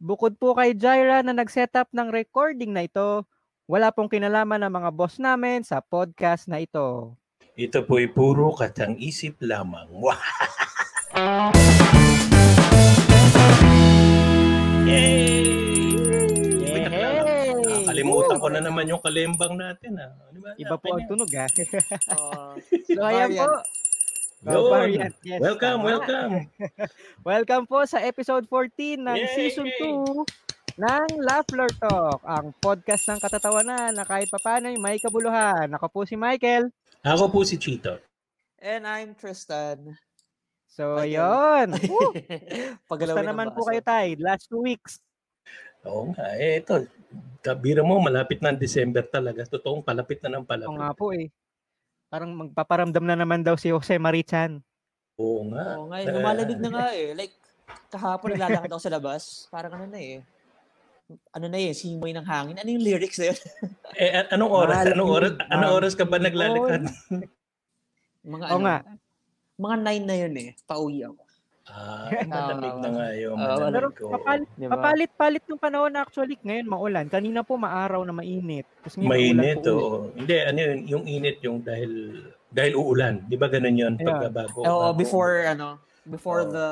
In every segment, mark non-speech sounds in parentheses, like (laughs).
Bukod po kay Jaira na nag-setup ng recording na ito, wala pong kinalaman ng mga boss namin sa podcast na ito. Ito po'y puro katang isip lamang. (laughs) Yay! Yay! Nakalimutan ko na naman yung kalembang natin. Ah. Ano ba? Iba po ang tunog ha. Uh, (laughs) so ayan po. Yun. Variant. Yes, welcome, tama. welcome. (laughs) Welcome po sa episode 14 ng Yay! season 2 ng Laughler Talk, ang podcast ng katatawanan na kahit papano may kabuluhan. Ako po si Michael. Ako po si Chito. and I'm Tristan. So, Michael. yun. (laughs) Woo! Pagalawin naman po kayo tayo. Last two weeks. Oo nga, eh, ito. Kabira mo, malapit na ang December talaga. Totoong palapit na ng Oo palapit. nga po eh. Parang magpaparamdam na naman daw si Jose Marichan. Oo nga. Oo nga, eh, lumalamig na nga eh. Like, kahapon naglalakad ako sa labas. Parang ano na eh. Ano na eh, simoy ng hangin. Ano yung lyrics na yun? Eh, anong oras? Malamig Anong oras? Anong oras ka ba naglalakad? Mga Oo ano, nga. mga nine na yun eh. Pauwi ako. Ah, (laughs) malamig na nga yun. Oo, Pero Malamig ko. papalit, Di ba? papalit-palit ng panahon actually. Ngayon maulan. Kanina po maaraw na mainit. Tapos ngayon Mainit, maulan po oo. Hindi, ano yun, yung init yung dahil dahil uulan. Di ba ganun yun? Yeah. Pagkabago. Oo, before ano, before Oo. the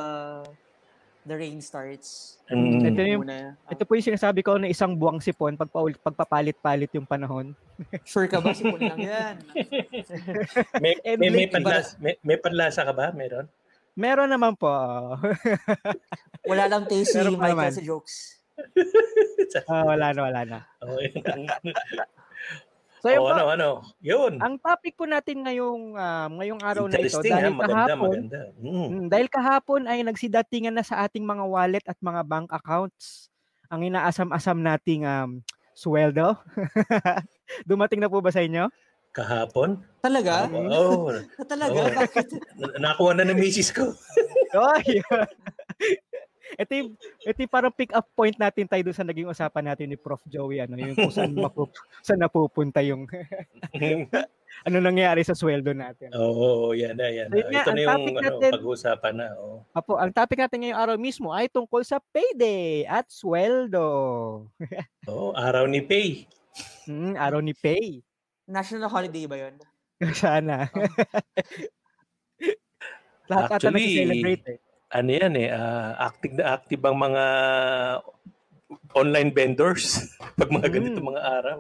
the rain starts. Mm. Ito yung- Muna, Ito po yung sinasabi ko na isang buwang sipon pag paulit, pagpapalit-palit yung panahon. (laughs) sure ka ba? Sipon lang yan. May, (laughs) may, may, panlasa, may, may panlasa ka ba? Meron? Meron naman po. (laughs) Wala lang taste si Michael naman. sa jokes. Ah, (laughs) wala na, wala na. (laughs) So yun po, ano, ano. Yun. ang topic po natin ngayong ah, ngayong araw na ito ha, dahil maganda, kahapon, maganda. Mm. Mm, dahil kahapon ay nagsidatingan na sa ating mga wallet at mga bank accounts ang inaasam-asam nating um, sweldo. Dumating na po ba sa inyo? Kahapon? Talaga? Oo. (laughs) Talaga? Oo. Bakit? Na- nakuha na ng misis ko. (laughs) Oy! ito yung, ito yung parang pick up point natin tayo doon sa naging usapan natin ni Prof. Joey. Ano, yung kung saan, (laughs) mapup- saan napupunta yung ano nangyayari sa sweldo natin. Oo, yan na, yan na. Ayun nga, Ito na yung ano, natin- pag-uusapan na. Oo. Apo, ang topic natin ngayong araw mismo ay tungkol sa payday at sweldo. Oo, araw ni Pay. Hmm, araw ni pay. National holiday ba yun? Sana. (laughs) Lahat ata nag-celebrate eh. Ano yan eh, ah, active na active ang mga online vendors (laughs) pag mga Mm. ganito mga araw.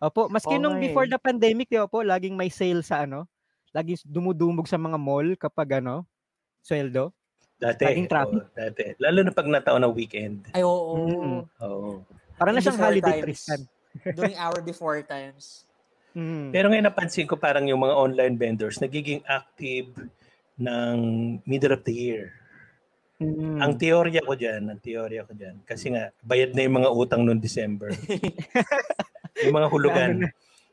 Opo, maski Oo nung nga eh. before the pandemic, di ba po, laging may sale sa ano, laging dumudumog sa mga mall kapag ano, sweldo. Dati, Laging traffic. oo, dati. Lalo na pag nataon ng weekend. Ay, oo. Mm. Oo. Para na siyang holiday times. Tristan. During our before times. Mm. Pero ngayon napansin ko parang yung mga online vendors nagiging active ng middle of the year. Mm. Ang teorya ko dyan, ang teorya ko dyan, kasi nga, bayad na yung mga utang noong December. (laughs) yung mga hulugan.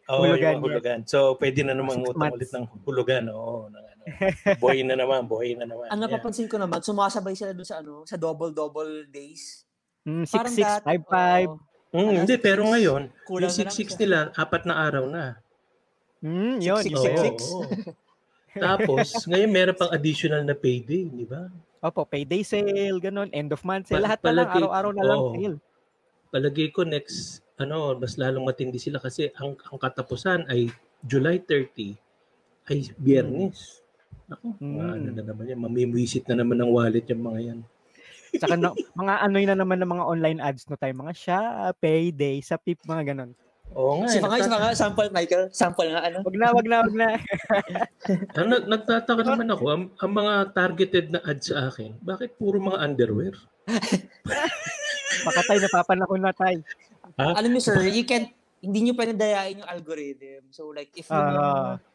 Oo, Hulugan, yung mga hulugan. So, pwede na namang Six utang months. ulit ng hulugan. Oo, ng ano. (laughs) Buhay na naman, buhay na naman. Ang Yeah. napapansin ko naman, sumasabay sila dun sa ano, sa double-double days. Mm, Parang dat- 6655. oo. Mm, hindi, pero ngayon, Kulang yung na lang 6-6 siya. nila, apat na araw na. Mm, yun. Six, yun. six, Oo, six. oo. (laughs) Tapos, ngayon meron pang additional na payday, di ba? Opo, payday sale, ganun, end of month sale, Pa- lahat na lang, araw-araw na lang sale. Palagay ko next, ano, mas lalong matindi sila kasi ang, ang katapusan ay July 30 ay biyernes. Ako, Mm. ano na naman yan, mamimisit na naman ng wallet yung mga yan. Saka no, mga ano yun na naman ng mga online ads no tayo, mga Shop, Payday, sa PIP, mga ganun. Oo nga, Si eh, mga, mga, sample, Michael. Sample nga, ano? Wag na, wag na, wag na. (laughs) ano, nagtataka naman ako, ang, ang mga targeted na ads sa akin, bakit puro mga underwear? (laughs) Baka tayo napapanahon na tayo. Alam niyo, sir, you can't, hindi niyo pwede dayain yung algorithm. So, like, if you Ah. oh,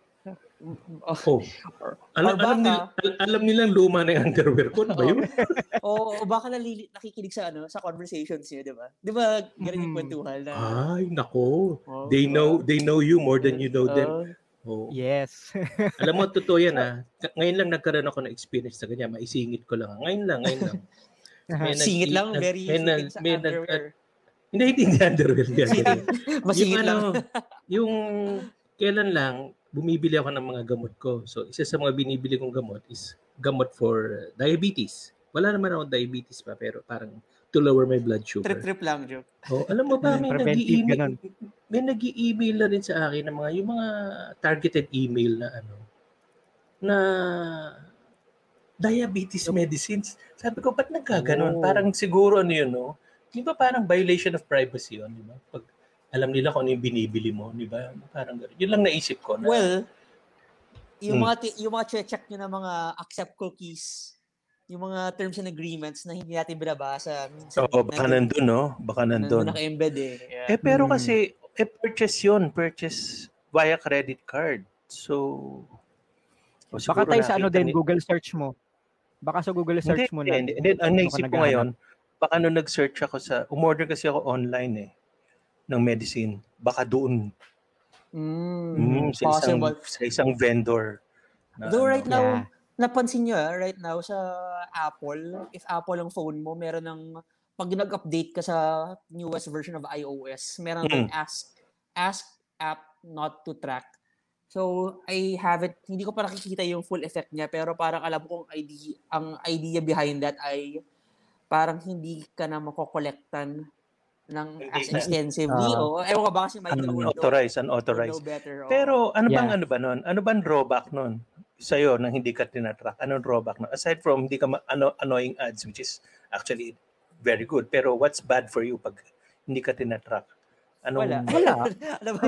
Oh, or, (laughs) alam, or alam, baka, nila, al- alam nilang luma na yung underwear ko, ano ba yun? (laughs) o, o baka nalili, nakikinig sa ano sa conversations niyo, di ba? Di ba, ganun yung Mm. kwentuhan na, Ay, nako. oh, They know, they know you more than you know them. Oh, Oh. Yes. (laughs) Alam mo, totoo yan ah. Ngayon lang nagkaroon ako ng experience sa ganyan. Maisingit ko lang. Ngayon lang, ngayon lang. May nag- singit lang, nag- very may nag- fitting sa may nag- underwear. Hindi, hindi hindi underwear. Hindi underwear. Masingit yung, lang. ano, yung kailan lang, bumibili ako ng mga gamot ko. So, isa sa mga binibili kong gamot is gamot for diabetes. Wala naman ako diabetes pa, pero parang to lower my blood sugar. Trip-trip lang, joke. Oh, alam mo ba, may (laughs) ganun. may nag-i-email na rin sa akin ng mga, yung mga targeted email na ano, na diabetes medicines. Sabi ko, ba't nagkaganon? Oh. Parang siguro ano yun, no? Di ba parang violation of privacy yun, di ba? Pag alam nila kung ano yung binibili mo, di ba? Parang gano'n. Yun lang naisip ko. Na, Well, yung Hmm. mga ti- yung mga check nyo ng mga accept cookies, yung mga terms and agreements na hindi natin binabasa. Minsan, Oo, baka nandun, no? Baka nandun naka-embed eh. Yeah. Eh, pero Hmm. kasi, eh, purchase yun. Purchase via credit card. So, o Baka tayo sa ano din, Google search mo. Baka sa Google search mo hindi, na. Hindi, hindi. Ang naisip ko ngayon, baka nung nag-search ako sa, umorder kasi ako online eh, ng medicine. Baka doon. Mm, Mm, sa, isang, possible. sa isang vendor. na Though ano. right now, Yeah. napansin nyo ah, right now sa Apple, if Apple ang phone mo, meron ng, pag nag-update ka sa newest version of iOS, meron Mm. ng ask, ask app not to track. So, I haven't, hindi ko pa nakikita yung full effect niya, pero parang alam kong idea, ang idea behind that ay parang hindi ka na makokolektan ng as extensively. Ah. o ewan ko ba kasi know, unauthorized, unauthorized. know better. Pero ano bang Yeah. ano ba nun? Ano bang drawback nun? Sa'yo nang hindi ka tinatrack? Anong drawback nun? Aside from hindi ka ma- ano, annoying ads, which is actually very good. Pero what's bad for you pag hindi ka tinatrack? Anong, Wala. (laughs) Wala. Alam mo,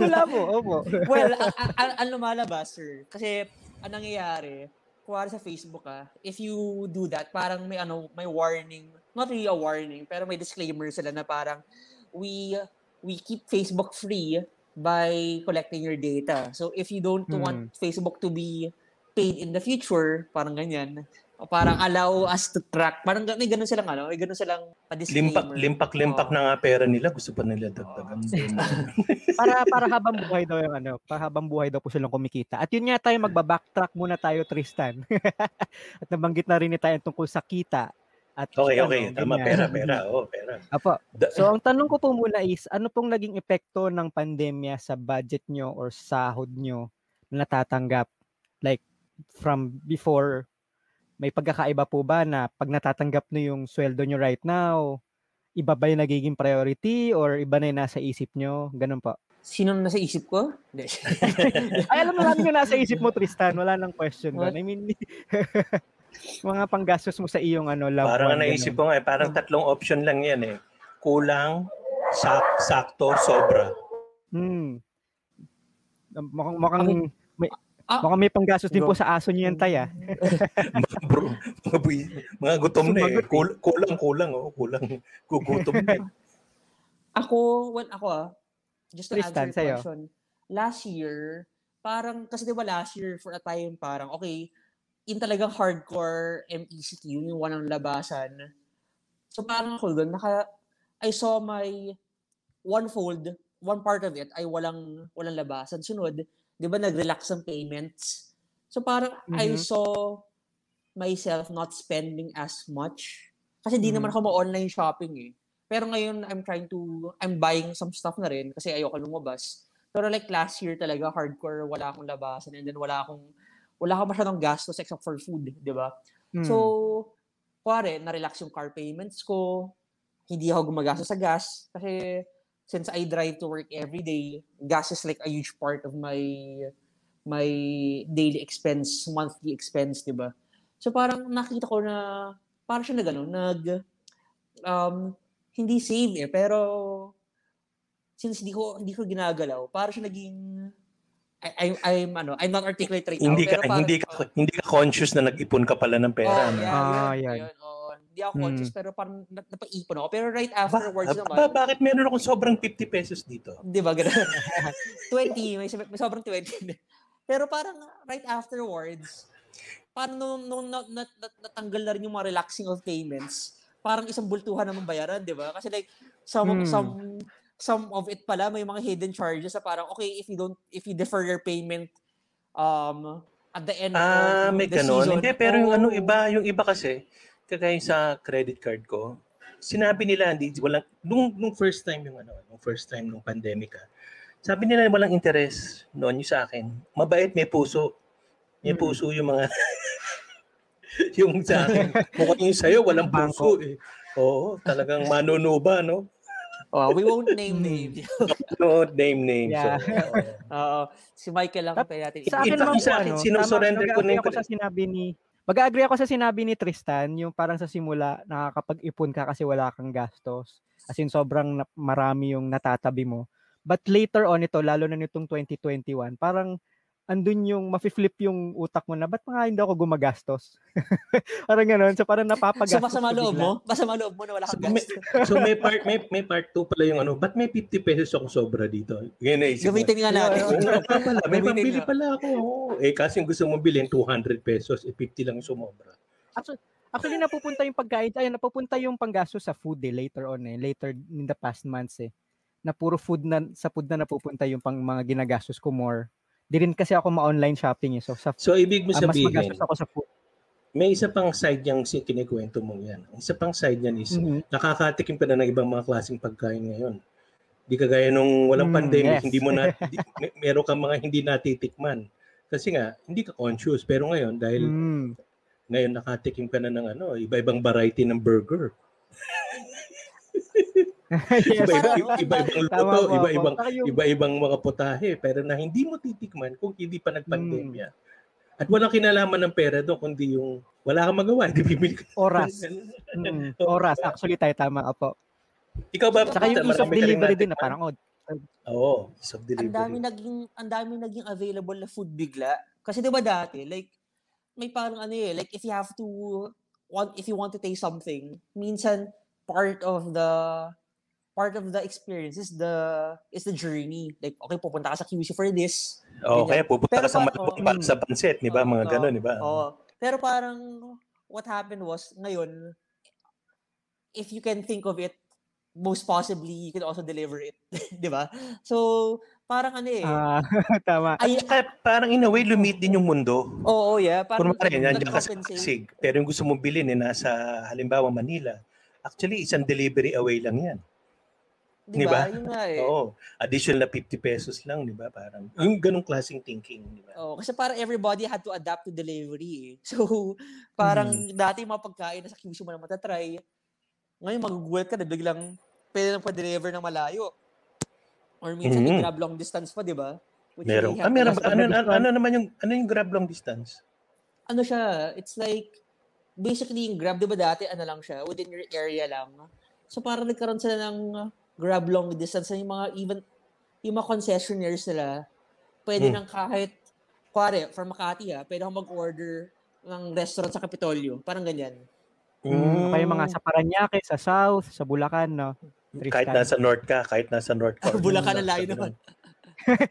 Wala po, opo. well, a- a- a- ang lumalabas, sir, kasi ang nangyayari, kuwari sa Facebook ah, if you do that, parang may ano, may warning, not really a warning, pero may disclaimer sila na parang we we keep Facebook free by collecting your data. So if you don't Hmm. want Facebook to be paid in the future, parang ganyan, o parang allow us to track, parang may ganun silang ano, may ganun silang pa limpak, disclaimer. limpak-limpak Oo. na nga pera nila. Gusto pa nila dagdagan. din. (laughs) para para habang buhay daw yung ano, para habang buhay daw po silang kumikita. At yun nga tayo magba-backtrack muna tayo Tristan. (laughs) At nabanggit na rin ni tayo tungkol sa kita. At okay, ano, okay. Tama, ganyan. pera, pera. Oh, pera. Apo. So ang tanong ko po muna is ano pong naging epekto ng pandemya sa budget nyo or sahod nyo na natatanggap like from before may pagkakaiba po ba na pag natatanggap nyo yung sweldo nyo right now iba ba yung nagiging priority or iba na yung nasa isip nyo? Ganun po. Sino nasa isip ko? (laughs) Ay, alam mo namin yung nasa isip mo, Tristan. Wala nang question doon. I mean, (laughs) mga panggastos mo sa iyong ano, loved Parang one. ang naisip ganun. ko nga, eh, parang tatlong option lang yan eh. Kulang, sak, sakto, sobra. Hmm. Mukhang, mukhang, may, Ah. mukhang may panggastos din po sa aso niyo yan, tay, ah. (laughs) mga bro, mga, buwi- mga gutom na eh. Eh. Kul- kulang, kulang, oh, kulang. (laughs) Gugutom na eh. (laughs) Ako, well, ako ah, just to Tristan, answer your sa'yo. question, last year, parang, kasi di ba last year, for a time, parang, okay, in talagang hardcore MECQ, yung walang labasan. So parang ako doon, naka, I saw my one fold, one part of it ay walang walang labasan. Sunod, di ba nag-relax ang payments? So parang I Mhm. saw myself not spending as much. Kasi di Mhm. naman ako ma-online shopping eh. Pero ngayon, I'm trying to, I'm buying some stuff na rin kasi ayoko lumabas. Pero like last year talaga, hardcore, wala akong labasan and then wala akong, wala akong masyadong gastos except for food, di ba? Hmm. So, kuwari, na-relax yung car payments ko, hindi ako gumagastos sa gas kasi since I drive to work every day, gas is like a huge part of my my daily expense, monthly expense, di ba? So parang nakita ko na parang siya na gano'n, nag um, hindi save eh, pero since hindi ko hindi ko ginagalaw, parang siya naging I, I, I'm ano, I'm not articulate right now. hindi ka pero parang- hindi ka hindi ka conscious na nag-ipon ka pala ng pera. Oh, yeah, Ah, yan. yun, oo. Hindi ako conscious, pero parang na- napaipon ako. Pero right afterwards ba, naman, ba- bakit meron akong sobrang 50 pesos dito? di ba, ganun. (laughs) 20, may, may sobrang 20. (laughs) pero parang right afterwards, parang nung, nung na, na, na- natanggal na rin yung mga relaxing of payments, parang isang bultuhan naman bayaran, di ba? Kasi like, some, Hmm. some, some of it pala, may mga hidden charges na parang, okay, if you don't, if you defer your payment, um, at the end Ah, of may the ganun. season, Hindi, pero yung ano oh, iba, yung iba kasi, kagaya sa credit card ko, sinabi nila, hindi, walang, nung, nung first time yung ano, nung first time nung pandemic ah, sabi nila walang interest noon yung sa akin. Mabait, may puso. May Mm. puso yung mga, (laughs) yung sa akin. Mukhang yung sa'yo, walang Bangko. puso eh. Oo, talagang manunuba, no? Oh, we won't name names. (laughs) No name names. Yeah. So, (laughs) oo. Si Michael lang pa natin. Sa In akin naman sa akin, ano, sinusurrender ko na ako sa sinabi ni Mag-agree ako sa sinabi ni Tristan, yung parang sa simula, nakakapag-ipon ka kasi wala kang gastos. As in, sobrang marami yung natatabi mo. But later on ito, lalo na nitong 2021, parang andun yung mafi-flip yung utak mo na, ba't nga hindi ako gumagastos? (laughs) parang ganun. So parang So, napapagastos masama ka loob mo? Masama loob mo na wala So, kang may, gas. so may part may may part 2 pala yung ano, ba't may 50 pesos ako sobra dito? Yan na isip mo. Gamitin nga natin. Oo nga pala, may pambili pala ako. Eh kasi yung gusto mong bilhin 200 pesos, eh 50 lang yung sumobra. Actually, napupunta yung pagkain, ay, napupunta yung panggastos sa food eh, later on eh, later in the past months eh. Na puro food na, sa food na napupunta yung pang mga ginagastos ko more. Di rin kasi ako ma-online shopping eh. So, sa, So ibig mo ah, mas sabihin, magastos ako sa food. may isa pang side yung si kinikwento mong yan. Isa pang side niyan is Mhm. nakakatikim ka na ng ibang mga klaseng pagkain ngayon. Di kagaya nung walang Mm, pandemic, yes. hindi mo na (laughs) di, meron kang mga hindi natitikman. Kasi nga, hindi ka conscious. Pero ngayon, dahil Mm. ngayon nakatikim ka na ng ano, iba-ibang variety ng burger. (laughs) (laughs) yes. Iba, iba-ibang luto, iba-ibang iba-ibang mga putahe pero na hindi mo titikman kung hindi pa nagpandemya. Hmm. At walang kinalaman ng pera doon kundi yung wala kang magawa, hindi bibili ka. Oras. (laughs) Mm, oras. Actually, tayo tama ka po. Ikaw ba? Saka yung ease of delivery din na parang, oh, Oo, ease of ang delivery. dami naging ang dami naging available na food bigla. Kasi 'di ba dati, like may parang ano eh, like if you have to want if you want to taste something, minsan part of the part of the experience is the is the journey. Like okay, pupunta ka sa QC for this. Oo, kaya pupunta Pero ka sa Malabon oo, para mm. sa pansit, di ba? Oo, Mga oo, gano'n, di ba? Oo. Pero parang what happened was ngayon if you can think of it most possibly you can also deliver it, (laughs) 'di ba? So parang ano eh. ah, (laughs) tama. ay, Kaya parang in a way, lumit din yung mundo. Oo, yeah. Parang Kunwari, nandiyan ka sa. Pasig, pero yung gusto mong bilhin eh, nasa halimbawa Manila, actually, isang delivery away lang yan. Di ba? Yun nga eh. Oo. Additional na 50 pesos lang, di ba? Parang, yung ganong klaseng thinking, di ba? Oo, kasi parang everybody had to adapt to delivery eh. (laughs) So, parang Hmm. dati yung mga pagkain na sa QC mo na matatry, ngayon magugulat ka na biglang pwede nang pa-deliver ng malayo. Or minsan Mhm. i-grab long distance pa, di ba? Which Meron. Ah, meron ba? Ano, ano, ano naman yung, ano yung grab long distance? Ano siya, it's like, basically yung Grab, di ba dati, ano lang siya, within your area lang. So parang nagkaroon sila ng Grab long distance na yung mga even, yung mga concessionaires nila, pwede Hmm. nang kahit, kuwari, from Makati ha, pwede akong mag-order ng restaurant sa Kapitolyo. Parang ganyan. Mm, kaya mga sa Paranaque, sa South, sa Bulacan, no? Kahit Tristan. nasa north ka, kahit nasa north ka. (laughs) Bulacan Nasa layo naman.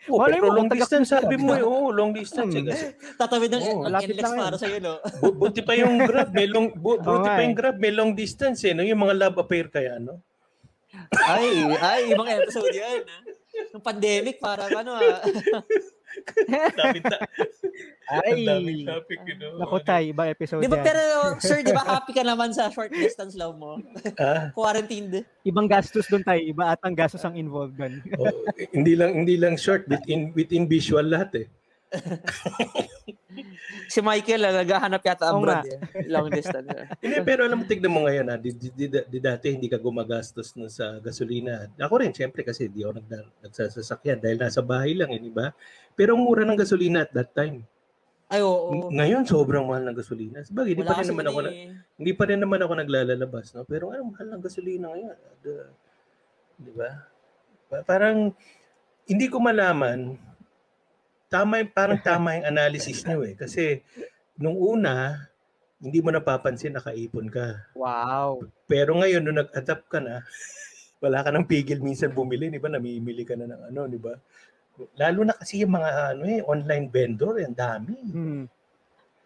Oo, (laughs) Malay pero mo, long distance, sabi mo, eh, oo, long distance. eh, Hmm. kasi, (laughs) Tatawid ng malapit NLEX lang para yun. sa'yo, no? bu- buti pa yung grab, may long, bu- buti pa yung eh. grab, may long distance eh. No? Yung mga love affair kaya, no? Ay, ay, ibang episode yan. Ha? Nung pandemic, parang ano ah. Dami ta- Ay, ang daming topic, you know. naku tayo, iba episode Di ba, yan. pero, sir, di ba happy ka naman sa short distance love mo? Ah, Quarantined. Ibang gastos doon tayo, iba at ang gastos ang involved doon. oh, hindi lang hindi lang short within within visual lahat eh. (laughs) Si Michael, ah, naghahanap yata Oo abroad. nga. Eh. Long distance. eh. (laughs) Hindi pero alam mo tignan mo ngayon ha, di, di, di, di dati hindi ka gumagastos nun sa gasolina. Ako rin syempre kasi di ako nagda, nagsasasakyan dahil nasa bahay lang eh, di ba? Pero ang mura ng gasolina at that time. Ay, oo. Ng- Ngayon sobrang mahal ng gasolina. Sabagay, hindi Wala pa rin kasi naman ako na, eh. hindi pa rin naman ako naglalabas, no? Pero ano mahal ng gasolina ngayon? The- Di ba? Pa- Parang hindi ko malaman tama yung- parang tama yung analysis niyo eh kasi nung una hindi mo napapansin nakaipon ka. Wow. Pero ngayon nung nag-adapt ka na wala ka nang pigil minsan bumili, di ba? Namimili ka na ng ano, di ba? Lalo na kasi yung mga ano eh, online vendor, ang dami. Hmm.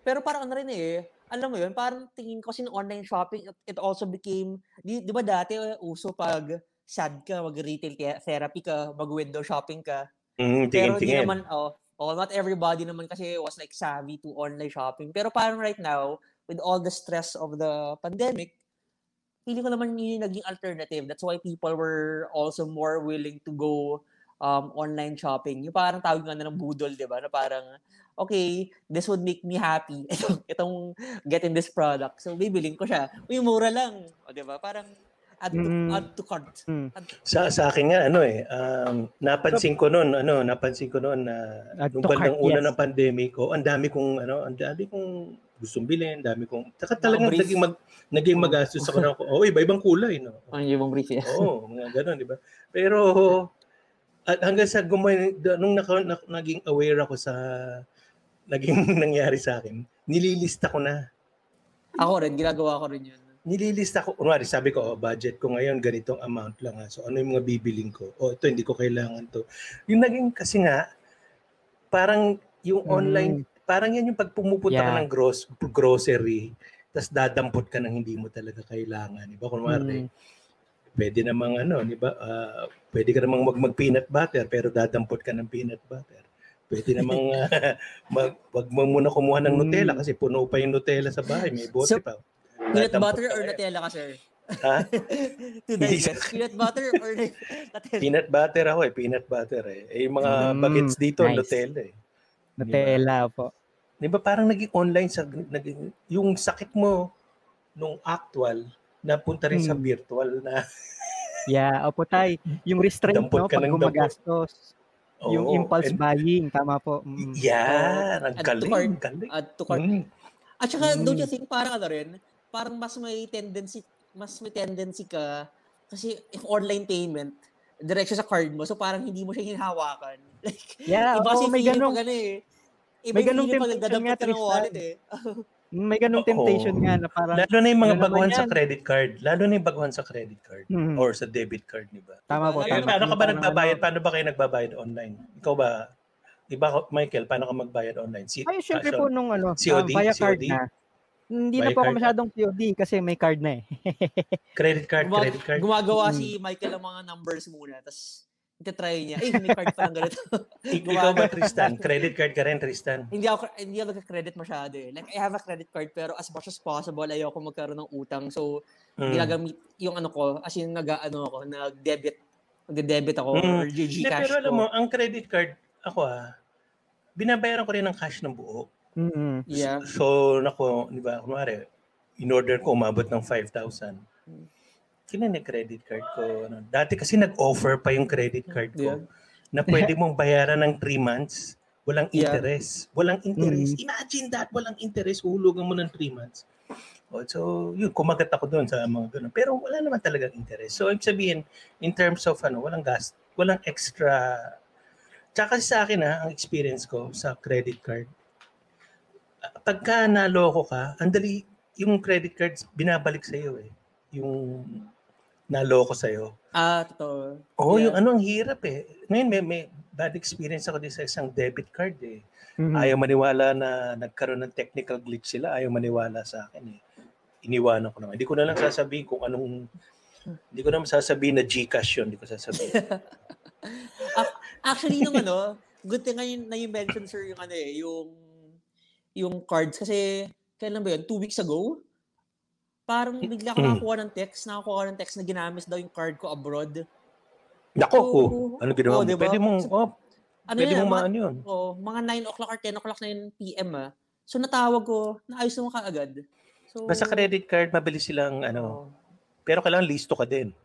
Pero parang ano rin eh, alam mo yun, parang tingin ko kasi online shopping, it, also became, di, di ba dati uso pag sad ka, mag-retail the- therapy ka, mag-window shopping ka. Mm, Pero hindi naman, oh, oh, not everybody naman kasi was like savvy to online shopping. Pero parang right now, with all the stress of the pandemic, feeling ko naman yun yung naging alternative. That's why people were also more willing to go um, online shopping. Yung parang tawag nga na ng budol, di ba? Na parang okay, this would make me happy. (laughs) Itong, itong getting this product. So, bibiling ko siya. Uy, mura lang. O, di ba? Parang add to, Mm. add to cart. Mm. Add to- Sa sa akin nga ano eh, um, napansin ko noon, ano, napansin ko noon na Add nung bandang cart, una yes. ng pandemic ko, ang dami kong ano, ang dami kong gustong bilhin, ang dami kong Saka talagang brief. naging mag naging magastos ako na ako. (laughs) Oh, iba-ibang kulay, no. Ang yung brief eh. Oo, mga ganun, di ba? Pero at hanggang sa gumay, nung naka, na, naging aware ako sa naging (laughs) nangyari sa akin, nililista ko na. Ako rin, ginagawa ko rin yun. Nililista ko, kunwari sabi ko, oh, budget ko ngayon, ganitong amount lang. Ha. So ano yung mga bibiling ko? Oh, ito, hindi ko kailangan to. Yung naging, kasi nga, parang yung Mm. online, parang yan yung pag pumupunta ka Yeah. ng gross, grocery, tapos dadampot ka ng hindi mo talaga kailangan. Di ba? Kunwari, Mm. pwede namang ano, di ba? ah, pwede ka namang mag, mag peanut butter pero dadampot ka ng peanut butter. Pwede namang (laughs) ah, mag, wag mo muna kumuha ng. Nutella kasi puno pa yung Nutella sa bahay, may bote So, pa. Peanut butter or. Nutella ka, sir? Ha? (laughs) Peanut butter or (laughs) Nutella? Peanut butter ako eh, peanut butter eh. Eh yung mga Mm, bagets dito, nice. Nutella eh. Nutella po. Di ba parang naging online sa naging, yung sakit mo nung actual napunta rin sa Mm. virtual na (laughs) Yeah, opo tay. Yung restraint Dampot no pag gumagastos. yung Oo, impulse and- buying, tama po. Mm. Add to galing, cart. ang galing. Add to cart. Mm. At saka, Mm. don't you think, parang ano rin, parang mas may tendency, mas may tendency ka, kasi if online payment, diretso sa card mo, so parang hindi mo siya hinahawakan. (laughs) Like, Yeah, iba oo, kasi may ganong pag ano eh. Iba may ganong temptation nga, ng wallet eh. may ganong Oo. temptation nga na parang Lalo na yung mga baguhan sa credit card. Lalo na yung baguhan sa credit card Mhm. or sa debit card, di ba? tama po, tama. paano ka ba nagbabayad? ano, Paano ba kayo nagbabayad online? Ikaw ba? Di ba, Michael, paano ka magbayad online? Si, Ay, syempre ah, po nung ano, COD? via card COD? na. Hindi Via na po ako masyadong COD kasi may card na eh. (laughs) Credit card, Gumag- credit card. Gumagawa Mm. si Michael ng mga numbers muna, tapos try niya, eh, may card pa lang ganito. (laughs) Ik- Ikaw ba, Tristan? Credit card ka rin, Tristan? hindi ako hindi ako nagka-credit masyado eh. Like I have a credit card pero as much as possible ayoko magkaroon ng utang. So Mm. ginagamit yung ano ko as in nag ano ako, nag-debit nag-debit ako Mm. or Hindi, GCash pero alam ko. mo, ang credit card, ako ah, binabayaran ko rin ng cash ng buo. Mm. Yeah. So, nako, di ba, kunwari, in order ko umabot ng 5,000. Kinani credit card ko. Ano. Dati kasi nag-offer pa yung credit card ko Yeah. na pwede mong bayaran ng 3 months, walang Yeah. interest. Walang interest. Imagine that, walang interest, hulugan mo ng 3 months. Oh, so, yun, kumagat ako doon sa mga ganun. Pero wala naman talagang interest. So, ibig sabihin, in terms of ano, walang gas, walang extra. Tsaka kasi sa akin ha, ang experience ko sa credit card, pagka naloko ka, andali, yung credit cards binabalik sa iyo eh. Yung naloko sa iyo. Ah, totoo. Oo, Yeah. yung ano ang hirap eh. Ngayon may, may bad experience ako din sa isang debit card eh. Mhm. Ayaw maniwala na nagkaroon ng technical glitch sila. Ayaw maniwala sa akin eh. Iniwanan ko naman. Hindi ko na lang sasabihin kung anong hindi ko naman sasabihin na Gcash yun. Hindi ko sasabihin. (laughs) Actually nung ano, good thing ngayon na you mention sir yung ano eh, yung yung cards kasi kailan ba yun? Two weeks ago? Parang bigla ako Mm. nakakuha ng text, nakakuha ng text na ginamit daw yung card ko abroad. Nako, oh, ano ginawa Oo, mo? diba? Pwede mong, oh, Ano pwede yun, mong maano yun. oh, mga 9 o'clock or 10 o'clock na yun PM ah. So natawag ko, naayos naman kaagad. So, Basta credit card, mabilis silang ano. Oo. Pero kailangan listo ka din.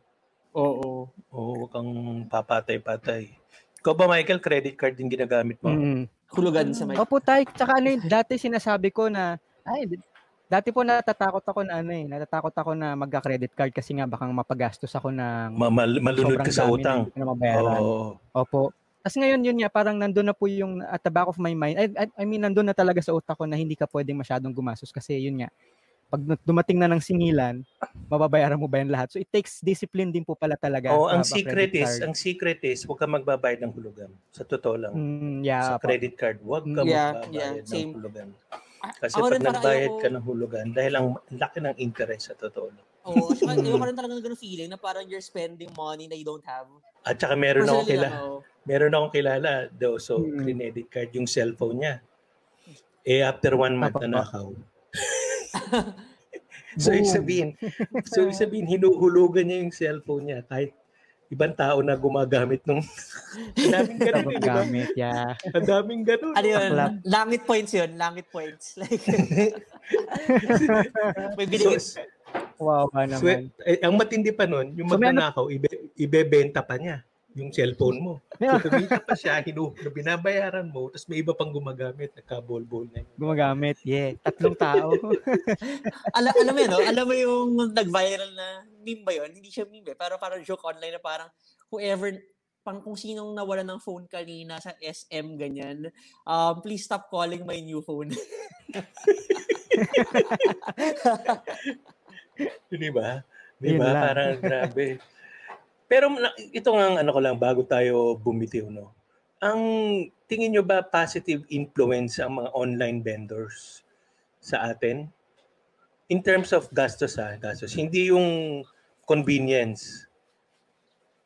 Oo. Oo, huwag kang papatay-patay. Ikaw ba, Michael, credit card din ginagamit mo? Mm. Hulugan sa mic. Opo tay, tsaka ano yun, dati sinasabi ko na, ay, dati po natatakot ako na ano eh, natatakot ako na magka-credit card kasi nga baka mapagastos ako ng Ma- mal- malunod ka sa na utang. na mabayaran. Oo. Opo. Tapos ngayon yun nga, parang nandun na po yung at the back of my mind. I, I, I mean, nandun na talaga sa utak ko na hindi ka pwedeng masyadong gumastos kasi yun nga, pag dumating na ng singilan, mababayaran mo ba yan lahat? So it takes discipline din po pala talaga. Oh, ang secret is, card. ang secret is, huwag ka magbabayad ng hulugan. Sa totoo lang. Mm, yeah, sa credit card, huwag ka Yeah, magbabayad yeah, ng same. hulugan. Kasi ako pag nagbayad ka ng hulugan, dahil ang laki ng interest sa totoo lang. Oo, saka (laughs) Mm. ayoko rin talaga ng ganung feeling na parang you're spending money na you don't have. At saka meron akong kilala, lang, oo. meron akong kilala daw, so Mm. credit card yung cellphone niya. Eh, after one month Papa. na nakaw. (laughs) (laughs) so, ibig Boom. sabihin, so, ibig sabihin, hinuhulugan niya yung cellphone niya kahit ibang tao na gumagamit nung (laughs) ang daming ganun, eh? Gamit, yeah. Ang daming ganun. Ano yun? Langit points yun. Langit points. (laughs) Like, may So, binigay. Wow ba naman. swe- eh, ang matindi pa nun, yung So, ano- magnanakaw, ibe, ibebenta pa niya yung cellphone mo. So, (laughs) Yeah. kumita pa siya, hinu, binabayaran mo, tapos may iba pang gumagamit, nagka-bol-bol na yun. Gumagamit. Yeah. Tatlong tao. (laughs) Ala, alam mo yun, no? alam mo yung nag-viral na meme ba yun? Hindi siya meme eh. Pero parang joke online na parang whoever, pang kung sinong nawala ng phone kanina sa SM, ganyan, um, please stop calling my new phone. (laughs) Di ba? Di ba? Parang grabe. Pero ito nga ano ko lang bago tayo bumitiw no. Ang tingin nyo ba positive influence ang mga online vendors sa atin? In terms of gastos ha, gastos. Hindi yung convenience.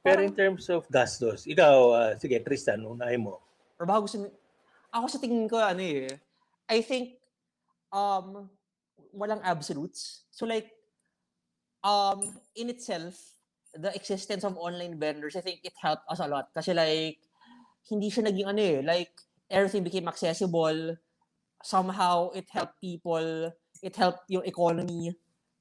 Pero in terms of gastos, ikaw, ah, sige Tristan, unahin mo. Or baka gusto, ako sa tingin ko, ano eh, I think, um, walang absolutes. So like, um, in itself, the existence of online vendors, I think it helped us a lot. Kasi like, hindi siya naging ano eh, like, everything became accessible. Somehow, it helped people, it helped yung economy,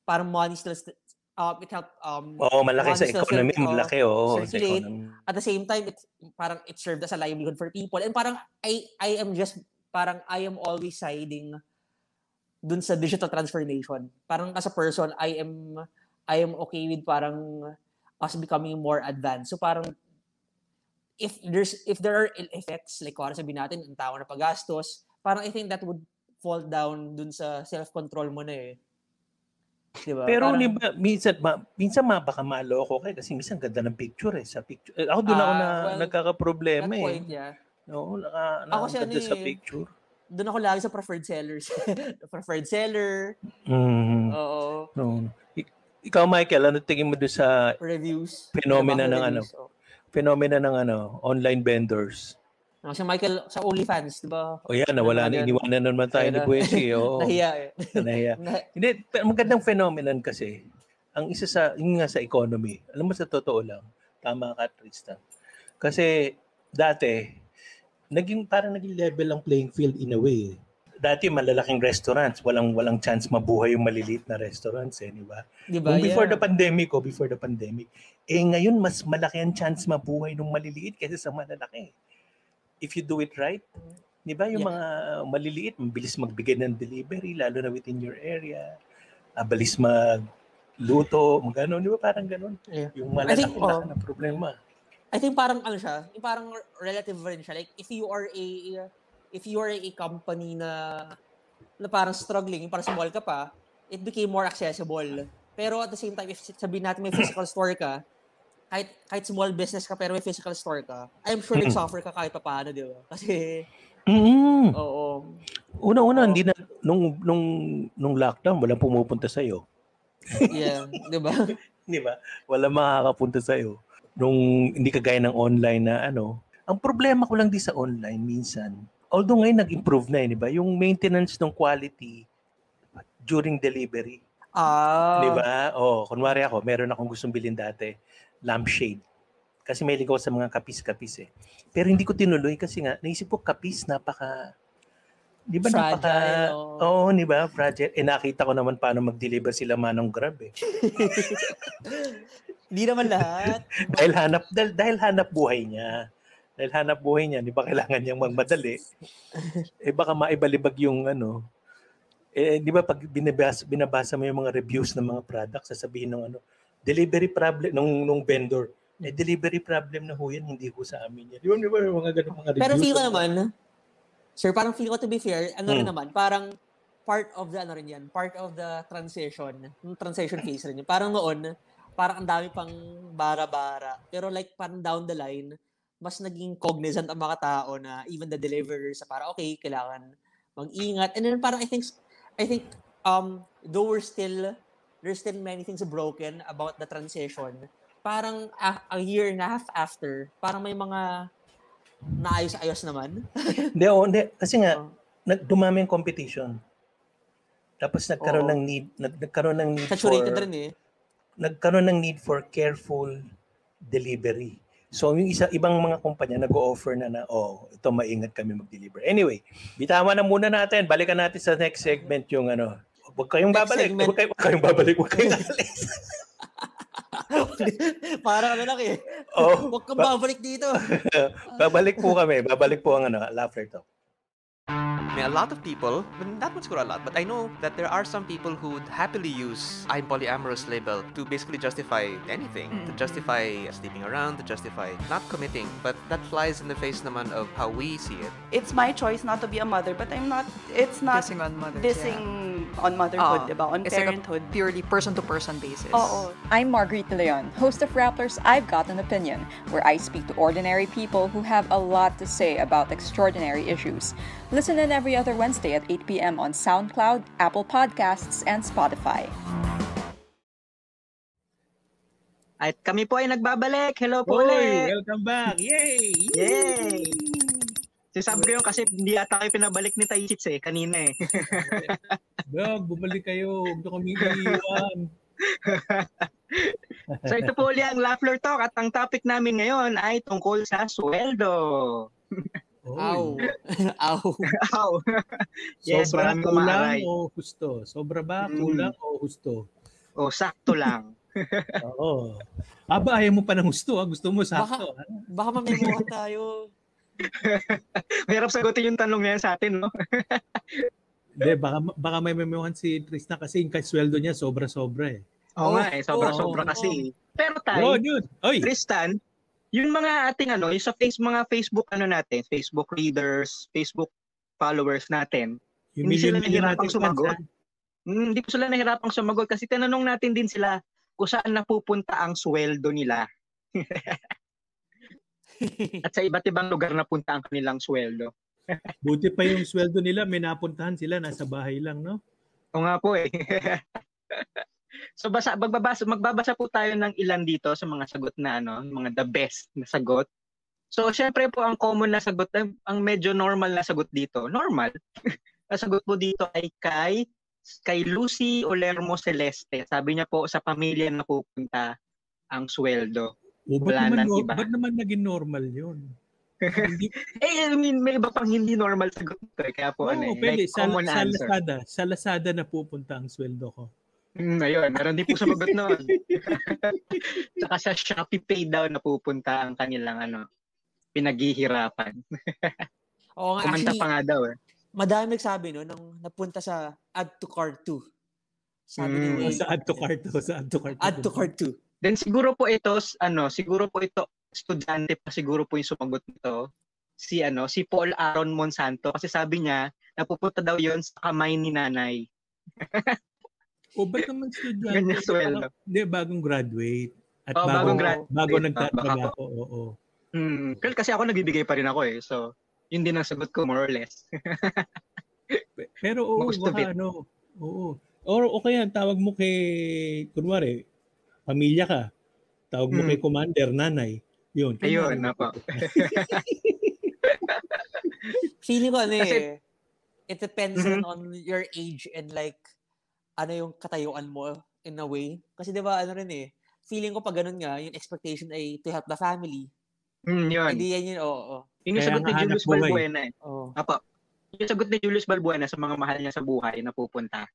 parang money still, st- um, it helped, um, Oo, malaki sa economy, cir- oo, malaki oo, sa circulate. economy. at the same time it parang it served as a livelihood for people and parang I I am just parang I am always siding dun sa digital transformation parang as a person I am I am okay with parang us becoming more advanced so parang if there's if there are ill effects like kung sabihin natin ang tao na pagastos parang I think that would fall down dun sa self-control mo na eh. Diba? Pero Parang- di ba, minsan, ma, minsan ma, baka maloko kayo kasi minsan ganda ng picture eh. Sa picture. Eh, ako doon ako Ah, na well, nagkakaproblema eh. point, yeah. Oo, naka, Ako ako siya ganda sa ni- picture. Doon ako lagi sa preferred sellers. (laughs) preferred seller, Mm. oo, No. Ik- Ikaw, Michael, ano tingin mo doon sa reviews. Phenomena Trabaho ng ano? oo. phenomena ng ano, online vendors? Ako si Michael sa OnlyFans, di ba? O yan, nawala na, iniwanan na naman tayo ni. Buesi. Oo, (laughs) Nahiya eh. nahiya. Na- Hindi, pero magandang phenomenon kasi. Ang isa sa, yun nga sa economy. Alam mo sa totoo lang, tama ka Tristan. Kasi dati, naging parang naging level ang playing field in a way. Dati malalaking restaurants, walang walang chance mabuhay yung maliliit na restaurants eh, di ba? Di ba? Kung before Yeah. the pandemic o before the pandemic, eh ngayon mas malaki ang chance mabuhay ng maliliit kaysa sa malalaki. If you do it right, di ba yung Yeah. mga maliliit, mabilis magbigay ng delivery, lalo na within your area, abilis magluto, magano, di ba parang ganun? Yeah. Yung I malalaki think, oh, na problema. I think parang ano siya, parang relative rin siya. Like, if you are a, if you are a company na, na parang struggling, parang small ka pa, it became more accessible. Pero at the same time, if sabihin natin may physical store ka, kahit, kahit small business ka pero may physical store ka, I'm sure Mm. nag-suffer ka kahit pa paano, di ba? Kasi, mm oo. Una-una, Oo. hindi na, nung, nung, nung lockdown, walang pumupunta sa'yo. Yeah, di ba? (laughs) Di ba? Wala makakapunta sa'yo. Nung hindi kagaya ng online na ano. Ang problema ko lang di sa online minsan, although ngayon nag-improve na eh, di ba? Yung maintenance ng quality during delivery. Ah, Di ba? Oh, kunwari ako, meron akong gustong bilhin dati, lampshade. Kasi may ligaw sa mga kapis-kapis eh. Pero hindi ko tinuloy kasi nga, naisip ko kapis, napaka... Di ba napaka... Fragile, Oo, oo. di ba? Fragile. Eh, nakita ko naman paano mag-deliver sila manong grab eh. (laughs) Hindi naman lahat. (laughs) dahil hanap dahil, dahil hanap buhay niya. Dahil hanap buhay niya, di ba kailangan niyang magmadali? eh baka maibalibag yung ano. Eh di ba pag binabasa, binabasa mo yung mga reviews ng mga products, sasabihin ng ano, delivery problem nung nung vendor. Eh delivery problem na ho yan, hindi ko sa amin yan. Di ba, di ba yung mga ganun mga reviews? Pero feel ko naman, sir, parang feel ko to be fair, ano rin Hmm. naman, parang part of the, ano rin yan, part of the transition, yung transition phase rin yun. Parang noon, parang ang dami pang bara-bara. Pero like, parang down the line, mas naging cognizant ang mga tao na even the deliverers, para okay, kailangan mag-ingat. And then parang I think, I think, um, though we're still, there's still many things broken about the transition, parang a, a year and a half after, parang may mga naayos-ayos naman. (laughs) Hindi, oh, hindi. Kasi nga, Oh. nag, dumami yung competition. Tapos nagkaroon Oo. ng need, nag, nagkaroon ng need Saturated for, rin eh. nagkaroon ng need for careful delivery. So yung isa ibang mga kumpanya nag-offer na na oh, ito maingat kami mag-deliver. Anyway, bitawan na muna natin. Balikan natin sa next segment yung ano. Huwag kayong babalik. Huwag kayong, huwag kayong babalik. Huwag kayong alis. (laughs) Parang ano lang eh. oh, (laughs) Huwag kang ba- babalik dito. (laughs) babalik po kami. Babalik po ang ano, Laughter Talk. I mean, a lot of people, but not much a lot, but I know that there are some people who would happily use I'm polyamorous label to basically justify anything, to mm. justify sleeping around, to justify not committing. But that flies in the face naman of how we see it. it's my choice not to be a mother, but I'm not, it's not Dissing on mothers, dissing on motherhood, Oo. diba? On It's like a parenthood. purely person-to-person basis. Oo. I'm Marguerite Leon, host of Rapplers I've Got an Opinion, where I speak to ordinary people who have a lot to say about extraordinary issues. Listen in every other Wednesday at 8 p.m. on SoundCloud, Apple Podcasts, and Spotify. At kami po ay nagbabalik. Hello po ulit. welcome back. Yay! Yay! Sinasabi ko yun kasi hindi ata kayo pinabalik ni Taichits eh, kanina eh. (laughs) Dog, bumalik kayo. Huwag kami iiwan. (laughs) so ito po ulit ang Laughler Talk at ang topic namin ngayon ay tungkol sa sweldo. (laughs) (laughs) Ow. Ow. Ow. (laughs) Yes, Sobra kulang o husto? Sobra ba Mm. kulang o husto? O, sakto lang. (laughs) Oo. Aba, ayaw mo pa ng husto. Ah. Gusto mo sakto. ah. Baka mamimuha tayo. Mahirap sagutin yung tanong na yan sa atin, no? Hindi, baka, baka may memohan si Tristan kasi yung sweldo niya sobra-sobra eh. Oo Oh, nga eh, sobra-sobra oh, kasi. Pero Oh, tayo, dude. Oy, Tristan, yung mga ating ano, yung sa face, mga Facebook ano natin, Facebook readers, Facebook followers natin, yung hindi sila natin sumagot. Hmm, hindi po sila nahirapang sumagot kasi tinanong natin din sila kung saan napupunta ang sweldo nila. (laughs) At sa iba't ibang lugar napunta ang kanilang sweldo. (laughs) Buti pa yung sweldo nila, may napuntahan sila, nasa bahay lang, no? O nga po eh. (laughs) so basa, magbabasa, magbabasa po tayo ng ilan dito sa mga sagot na ano, mga the best na sagot. So syempre po ang common na sagot, ang ang medyo normal na sagot dito, normal. (laughs) ang sagot po dito ay kay kay Lucy Olermo Celeste. Sabi niya po sa pamilya na pupunta ang sweldo. O, ba't Wala naman, iba. ba't naman naging normal yun? (laughs) Hindi, Eh, I mean, may iba pang hindi normal sagot eh. Kaya po, ano, Oo, eh, pwede. like, Sa, common sa answer. Lazada, sa Lazada na pupunta ang sweldo ko. Hmm, ayun, meron din po sumagot noon. (laughs) Tsaka sa Shopee Pay daw na pupunta ang kanilang ano, pinaghihirapan. (laughs) Oo nga, Kumanta actually, pa nga daw eh. madami nagsabi no, nung napunta sa add to cart 2. Sabi ni Mm. O, Wade, sa add to cart. o, Sa add to cart. add to cart 2. Then siguro po ito, ano, siguro po ito, estudyante pa siguro po yung sumagot nito. Si ano, si Paul Aaron Monsanto kasi sabi niya napupunta daw yon sa kamay ni nanay. (laughs) O ba't naman estudyante? Ganyan sweldo. Hindi, bagong graduate. At Oh, bago, bagong graduate. bago Ah, nagtatrabaho. po. Oo, oo. Hmm, well, kasi ako nagbibigay pa rin ako eh. So, yun din ang sagot ko more or less. Pe- Pero oo, Most baka it. ano, oo. Or okay yan, tawag mo kay, kunwari, pamilya ka. Tawag mo Hmm. kay commander, nanay. Yun. Ayun, na po. (laughs) Feeling ko ano eh, it depends rin on your age and like, ano yung katayuan mo in a way. Kasi di ba ano rin eh, feeling ko pag ganun nga, yung expectation ay to help the family. Hmm, yun. Hindi yan yun, oo. oo. Yun yung sagot ni Julius buhay. Balbuena eh. oo. Apo. Yung sagot ni Julius Balbuena sa mga mahal niya sa buhay na pupunta.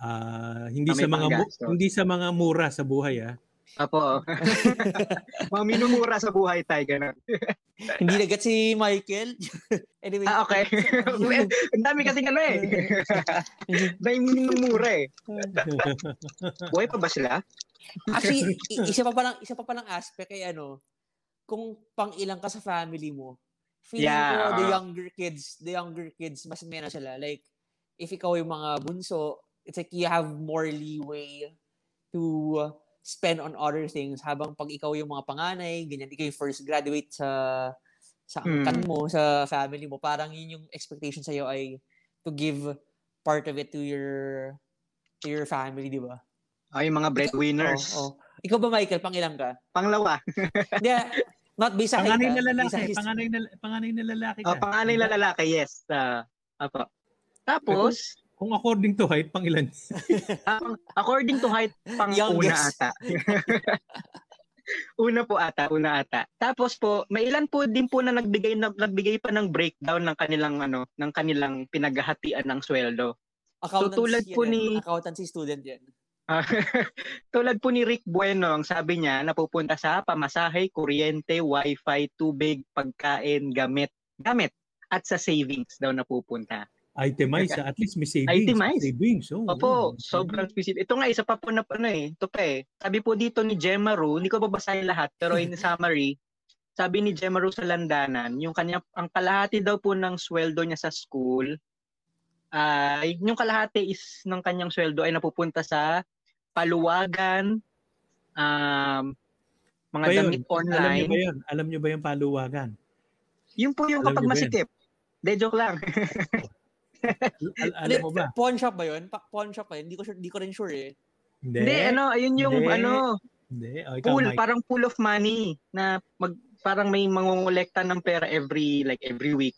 Ah, hindi sa mga mu- panggastos. hindi sa mga mura sa buhay ah. Apo. (laughs) mga minumura sa buhay tayo, (laughs) ganun. Hindi nagat si Michael. (laughs) anyway. Ah, okay. Ang dami kasi ano eh. May minumura eh. Buhay pa ba sila? Actually, isa pa palang isa pa palang aspect kay ano, kung pang ilang ka sa family mo. Feeling Yeah, ko the younger kids, the younger kids mas mena sila. Like if ikaw yung mga bunso, it's like you have more leeway to spend on other things habang pag ikaw yung mga panganay, ganyan, ikaw yung first graduate sa sa angkan Mm. mo, sa family mo, parang yun yung expectation sa ay to give part of it to your to your family, di ba? Ay, yung mga breadwinners. Oo, oo. Ikaw ba, Michael, pang ilang ka? Panglawa. (laughs) Hindi, ah, not based sa height, panganay ah. na lalaki, panganay na panganay na lalaki ka. Oh, panganay na lalaki, yes. Ah, apo. Tapos, Kung according to height, pang ilan? (laughs) according to height, pang una Youngest. ata. (laughs) Una po ata, una ata. Tapos po, may ilan po din po na nagbigay na, nagbigay pa ng breakdown ng kanilang ano, ng kanilang pinaghahatian ng sweldo. Accountancy tulad po yan, ni- accountancy student yan. Ah, (laughs) tulad po ni Rick Bueno, ang sabi niya, napupunta sa pamasahe, kuryente, wifi, tubig, pagkain, gamit, gamit, at sa savings daw napupunta. Itemize, at least may savings. Itemize. Savings, oh. Opo, oh, sobrang specific. Ito nga, isa pa po na ano eh, ito pa eh. Sabi po dito ni Gemma Ru, hindi ko babasahin lahat, pero in (laughs) summary, sabi ni Gemma Ru sa landanan, yung kanya, ang kalahati daw po ng sweldo niya sa school, ay, yung kalahati is ng kanyang sweldo ay napupunta sa paluwagan, um, mga Ba damit Alam niyo ba online. yun? Alam niyo ba yung paluwagan? Yun po yung Alam kapag masikip. De, joke lang. (laughs) Al- alam mo ba? Pawn shop ba yun? Pa- pawn shop ba yun? Hindi ko, sure, hindi ko rin sure eh. Hindi. Hindi, ano, ayun yung Hindi. ano, Hindi. Oh, ikaw, pool, Mike. parang pool of money na mag parang may mangongolekta ng pera every like every week.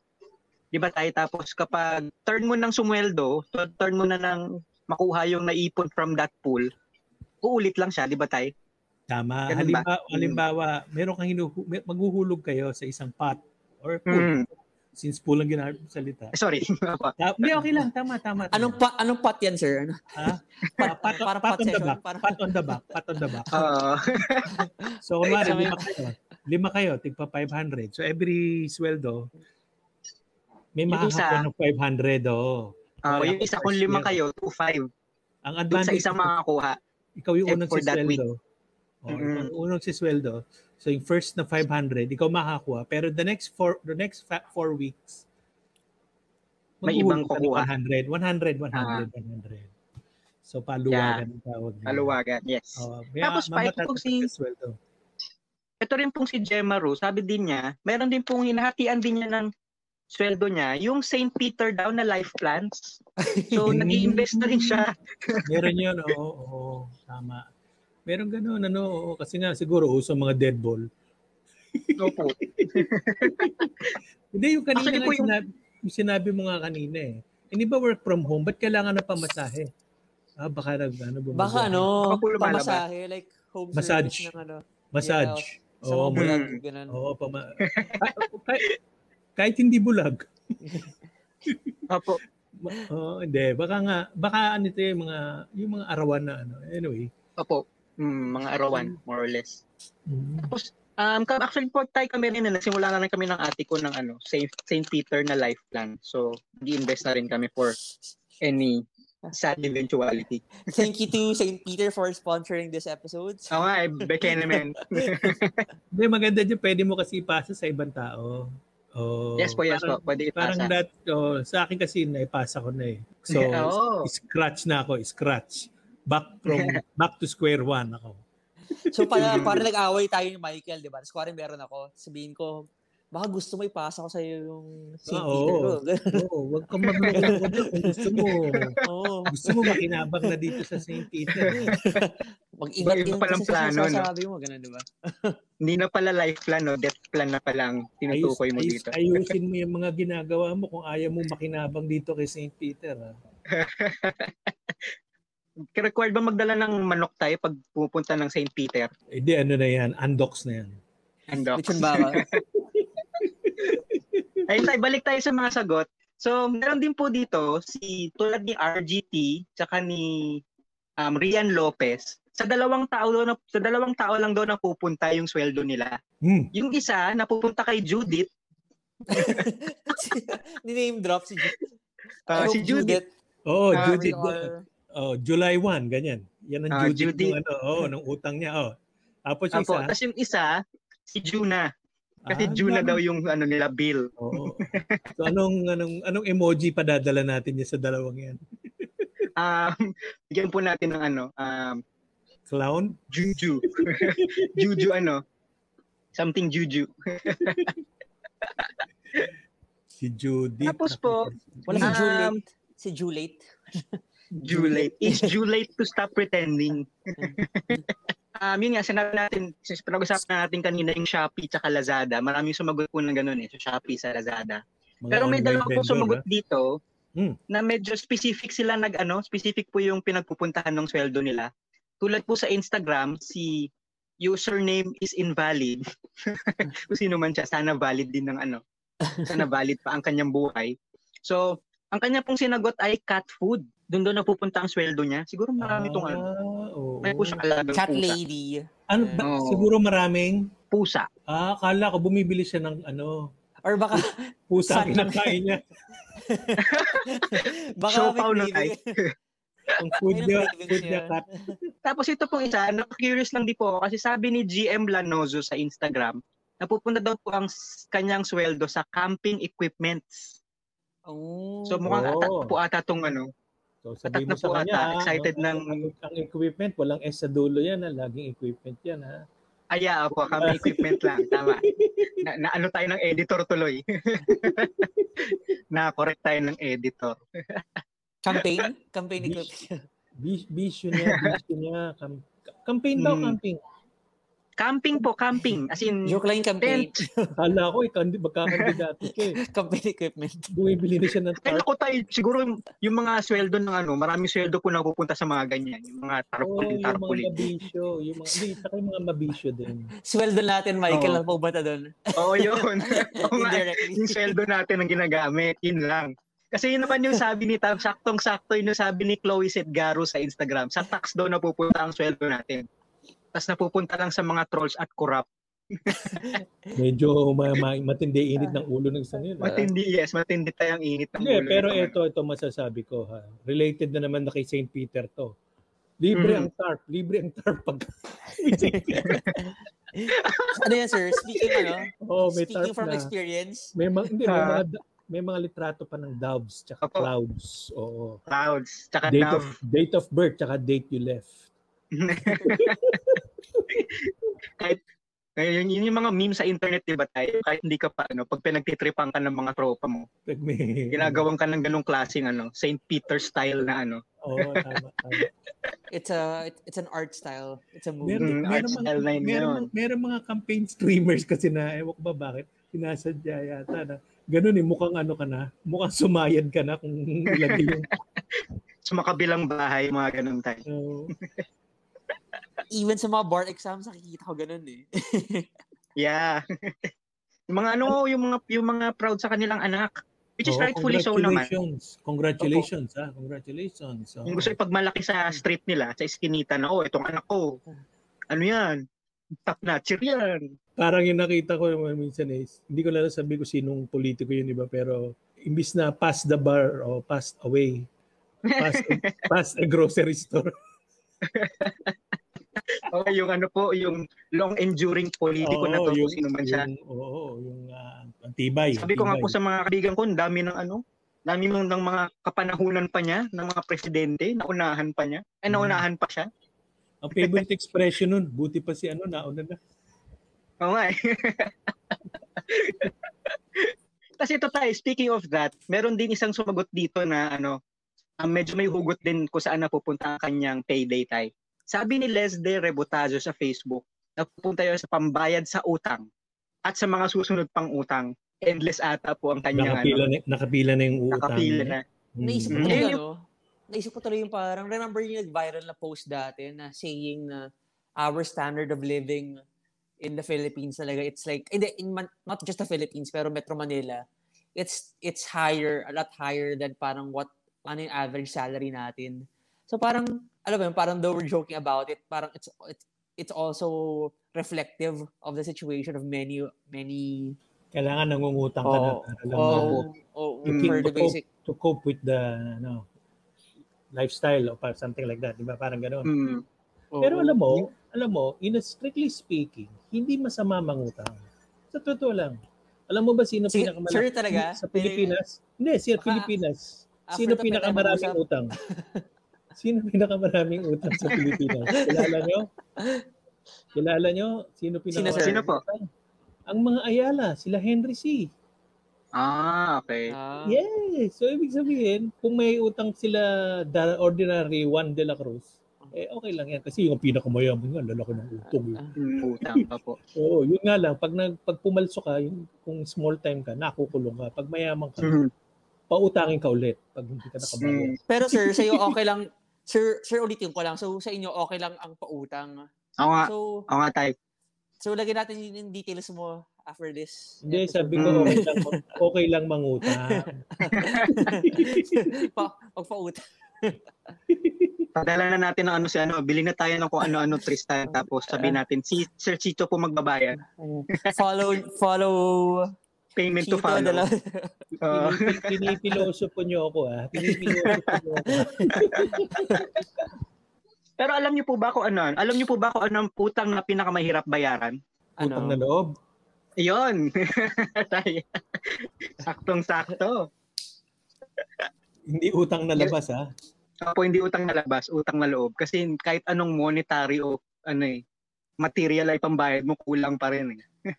'Di ba tayo tapos kapag turn mo ng sumweldo, tu- turn mo na ng makuha yung naipon from that pool, uulit lang siya, 'di ba tayo? Tama. Ganun ba? Halimbawa, halimbawa, meron kang hinuhu- may- maghuhulog kayo sa isang pot or pool. Mm. Since pool ang ginamit mo salita. Eh, Sorry. (laughs) Ta- Hindi, okay lang. Tama, tama. tama. Anong pa, anong pot yan, sir? Ano? Ha? Pat, Pat, para pat pot on the back. Para, Pat on the back. Pat on the back. So, Sa may- lima kayo. Lima kayo, tigpa 500. So, every sweldo, may makakakuha ng 500, oh. Kaya yung isa kung lima kayo, 2-5. Ang Doon sa advantage, isang makakuha. ikaw yung eh, unang si sweldo. Oh, yung unang si sweldo. So, yung first na 500, ikaw makakuha. Pero the next four, the next fa- four weeks, May ibang kukuha. ng 100, 100, 100, Ah. 100. So, paluwagan ang tawag nila. Paluwagan, yes. Oh, Tapos, pa, ito pong si- sweldo. ito rin pong si Gemma Ru, sabi din niya, meron din pong hinahatian din niya ng sweldo niya, yung St. Peter daw na life plans. So, (laughs) Mm. nag invest na rin siya. Meron yun, oo, oo, tama. Meron ganun, ano, oo, kasi nga siguro uso mga dead ball. Opo. (laughs) Hindi, yung kanina Actually nga yung- sinabi, yung sinabi mo nga kanina eh. Hindi ba work from home? Ba't kailangan na pamasahe? Ah, baka nag, ano, bumaba. baka ano, pamasahe, like home Massage. service ng ano. Massage. Mga ma- bulag, ganun. oo, pama... (laughs) Ah, kahit, kahit hindi bulag. (laughs) Ma- Oo, hindi. Baka nga, baka ano ito yung mga, yung mga arawan na ano. Anyway. Opo. Mm, mga arawan, more or less. Mm. Tapos, um, actually po tayo kami rin, na nagsimula na rin kami ng ate ko ng ano, Saint, Saint Peter na life plan. So, nag-invest na rin kami for any sad eventuality. (laughs) Thank you to St. Peter for sponsoring this episode. Oo nga, eh, beke naman. (laughs) Hindi, maganda dyan. Pwede mo kasi ipasa sa ibang tao. Oh, yes po, yes po. Pwede Parang ipasa. that, oh, sa akin kasi naipasa ko na eh. So, (laughs) Oo. scratch na ako, scratch. Back from, (laughs) back to square one ako. So para para nag-away tayo ni Michael, 'di ba? Tapos kuwari meron ako, sabihin ko, baka gusto mo ipasa ko sa iyo yung St. Ah, Peter oo. (laughs) Oo, wag kang doon kung gusto mo. Oo. Gusto mo makinabang na dito sa St. Peter. (laughs) Mag-ingat din palang sa plano, no? sinasabi mo, ganun, 'di ba? Hindi na pala life plan, no? Death plan na palang tinutukoy mo Ayus- dito. ayusin mo yung mga ginagawa mo kung ayaw mo makinabang dito kay St. Peter. Ha? Required ba magdala ng manok tayo pag pupunta ng St. Peter? Eh di ano na yan, undox na yan. Andok. Lechon baka. Ay, (laughs) tayo, balik tayo sa mga sagot. So, meron din po dito si tulad ni RGT tsaka ni um, Rian Lopez. Sa dalawang tao na, sa dalawang tao lang daw napupunta yung sweldo nila. Hmm. Yung isa napupunta kay Judith, (laughs) Ni-name drop si Judith. ah, si Judith. Oo, Ah, Judith. Or- Oh, July 1, ganyan. Yan ang Judith, Judith. ng ano, oh, ng utang niya. Oh. Tapos yung Apo, isa, tapos yung isa si Juna. Kasi ah, Juna daw yung ano nila bill. Oo. (laughs) So anong anong anong emoji pa dadala natin niya sa dalawang yan? (laughs) Um, bigyan po natin ng ano, um, Clown? Juju. (laughs) Juju ano? Something Juju. Si Judith. Tapos po, Wala si Um, Julate. Si Julate. Julate. It's too late to stop pretending. (laughs) um, yun nga, sinabi natin, since pinag-usapan natin kanina yung Shopee tsaka Lazada, maraming sumagot po ng ganun eh, sa Shopee, sa Lazada. Mga Pero may dalawa po sumagot ha? dito Hmm. na medyo specific sila nag ano, specific po yung pinagpupuntahan ng sweldo nila. Tulad po sa Instagram, si username is invalid. (laughs) Kung sino man siya, sana valid din ng ano. Sana valid pa ang kanyang buhay. So, ang kanya pong sinagot ay cat food. Doon doon napupunta ang sweldo niya. Siguro marami tong ano. Ah, oo. May po siyang alagang Cat pusa. lady. Ano, ba, Oo. siguro maraming, Pusa. ah, akala ko bumibili siya ng ano, Or baka, pusa Saan- kinakain niya. (laughs) baka Siopaw may na tayo. (laughs) Ang food niya, food niya cat. Tapos ito pong isa, na-curious lang di po kasi sabi ni GM Lanozo sa Instagram, napupunta daw po ang s- kanyang sweldo sa camping equipments. Oh. So mukhang Oo. atat po ata tong ano. So sabihin mo sa po kanya, ata, ah, excited ang, ng- ang, equipment, walang S sa dulo yan, ha? laging equipment yan. Ha? Aya po, camping equipment lang. Tama. Na, na ano tayo ng editor tuloy. (laughs) na correct tayo ng editor. (laughs) Campaign? Campaign equipment. Bisyo niya, bisyo niya. Cam- campaign daw, Mm. camping. Camping po, camping. As in, Joke lang yung campaign. (laughs) Kala ko, ikaw, hindi magkakandidato ka eh. (laughs) campaign equipment. Bumibili na siya ng ay tarp. naku tayo, siguro yung, yung mga sweldo ng ano, maraming sweldo po na pupunta sa mga ganyan. Yung mga Oo, tarpaulin, yung mga tarpaulin. mabisyo. Yung mga, hindi, saka yung mga mabisyo din. Sweldo natin, Michael, Oo. na pupunta doon. Oo, yun. (laughs) Oo nga, Indirectly. yung sweldo natin ang ginagamit, yun lang. Kasi yun naman yung sabi ni Tam, saktong-sakto yun yung sabi ni Chloe Sedgaro sa Instagram. Sa tax daw napupunta ang sweldo natin. Tapos napupunta lang sa mga trolls at corrupt. (laughs) Medyo ma- ma- matindi init ng ulo ng isang yun. ha? Matindi, yes, matindi tayong init ng Hindi, ulo pero ito, ito masasabi ko ha. Related na naman na kay St. Peter to. Libre Mhm. ang tarp. Libre ang tarp pag (laughs) ano yan, sir? Speaking, ano? oh, may speaking tarp from na. experience, May mga, hindi, may Ah. mga, may mga litrato pa ng doves tsaka Opo. clouds. Oo. Clouds, tsaka Date dove. of, date of birth tsaka date you left. (laughs) kahit yun, yun yung mga meme sa internet, di ba tayo? Kahit hindi ka pa, ano, pag pinagtitripan ka ng mga tropa mo, Pag may... ginagawan ka ng ganong klaseng, ano, St. Peter style na, ano. Oo, tama, tama. it's a it- it's an art style. It's a movie. Meron, Mm, meron, art mga, style na yun meron, yun. meron mga campaign streamers kasi na, ewan ko ba bakit, sinasadya yata na, ganun eh, mukhang ano ka na, mukhang sumayad ka na kung ilagay yung, (laughs) Sa makabilang bahay, mga ganun tayo. uh, Even sa mga bar exams, nakikita ko ganun eh. (laughs) Yeah. (laughs) yung mga ano, yung mga yung mga proud sa kanilang anak. Which is Oo, rightfully so naman. Congratulations. Congratulations, ha? Congratulations. Oo. Yung gusto ipagmalaki sa street nila, sa iskinita na, oh, itong anak ko. Ano yan? Top notcher yan. Parang yung nakita ko naman minsan is, hindi ko lang sabi ko sinong politiko yun, di ba? Pero, imbis na pass the bar o pass away, pass, (laughs) pass a grocery store. Okay, yung ano po, yung long enduring politiko na to, kung sino man siya. Yung, oo, yung uh, antibay. Sabi ko nga po antibay. sa mga kaibigan ko, dami ng ano, dami mo ng mga kapanahunan pa niya, ng mga presidente, naunahan pa niya. Ay, Hmm. naunahan pa siya. Ang favorite expression nun, buti pa si ano, nauna na. Oo nga eh. (laughs) Kasi ito tayo, speaking of that, meron din isang sumagot dito na ano, ang medyo may hugot din kung saan napupunta ang kanyang payday tayo. Sabi ni Leslie Rebotazo sa Facebook, napupunta yun sa pambayad sa utang at sa mga susunod pang utang. Endless ata po ang kanyang Nakapila, ano, na, nakapila na yung utang. nakapila na. Hmm. Naisip ko Mm. tuloy, Ayun ano, naisip ko tuloy yung parang, remember yung nag-viral na post dati na saying na our standard of living in the Philippines talaga, it's like, hindi, in Man- not just the Philippines, pero Metro Manila, it's it's higher, a lot higher than parang what, ano yung average salary natin. So parang, alam mo yun, parang though we're joking about it, parang it's, it's, it's also reflective of the situation of many, many, Kailangan nangungutang ka na oh, para lang oh, ma- oh, to, keep, for to, the cope, basic, to cope with the ano, lifestyle or something like that. Di ba? Parang gano'n. Mm. Pero Oo. alam mo, alam mo, in a strictly speaking, hindi masama mangutang. Sa totoo lang. Alam mo ba sino Sige, pinakamalaki sure talaga? sa Pilipinas? Hindi, sa Pilipinas. Sino pinakamaraming utang? (laughs) Sino pinakamaraming utang sa Pilipinas? Kilala nyo? Kilala nyo? Sino pinakamaraming Sino po? utang? Ang mga Ayala, sila Henry C. Ah, okay. Ah. Yes. So, ibig sabihin, kung may utang sila da- ordinary Juan de la Cruz, eh okay lang yan. Kasi yung pinakamayaman nga, lalaki ng utong. Yun. Mm, utang pa po. (laughs) Oo, yun nga lang. Pag, nag, pag pumalso ka, yung, kung small time ka, nakukulong ka. Pag mayaman ka, Mm. pautangin ka ulit pag hindi ka nakabayad. Mm. Pero sir, sa'yo okay lang, sir, sir ulitin ko lang, so sa inyo okay lang ang pautang Ako nga, So, ako nga tayo. so lagyan natin yun yung details mo after this. Hindi, episode. sabi ko Mm. okay lang, okay lang mangutang. (laughs) pa, pagpautang. (laughs) Padala na natin ng ano si ano, bili na tayo ng kung ano-ano Tristan tapos sabi (laughs) natin si Sir Chito po magbabayad. follow, follow, Payment to Chito follow. na lang. (laughs) Oo. Pini- Pinipiloso po niyo ako ah. Pinipiloso po niyo ako. (laughs) Pero alam niyo po ba kung ano? Alam niyo po ba kung ano ang putang na pinakamahirap bayaran? Utang ano? na loob. Ayun. (laughs) Saktong-sakto. Hindi utang na labas ah. Opo, hindi utang na labas, utang na loob. Kasi kahit anong monetary o ano eh, material ay pambayad mo, kulang pa rin eh. (laughs)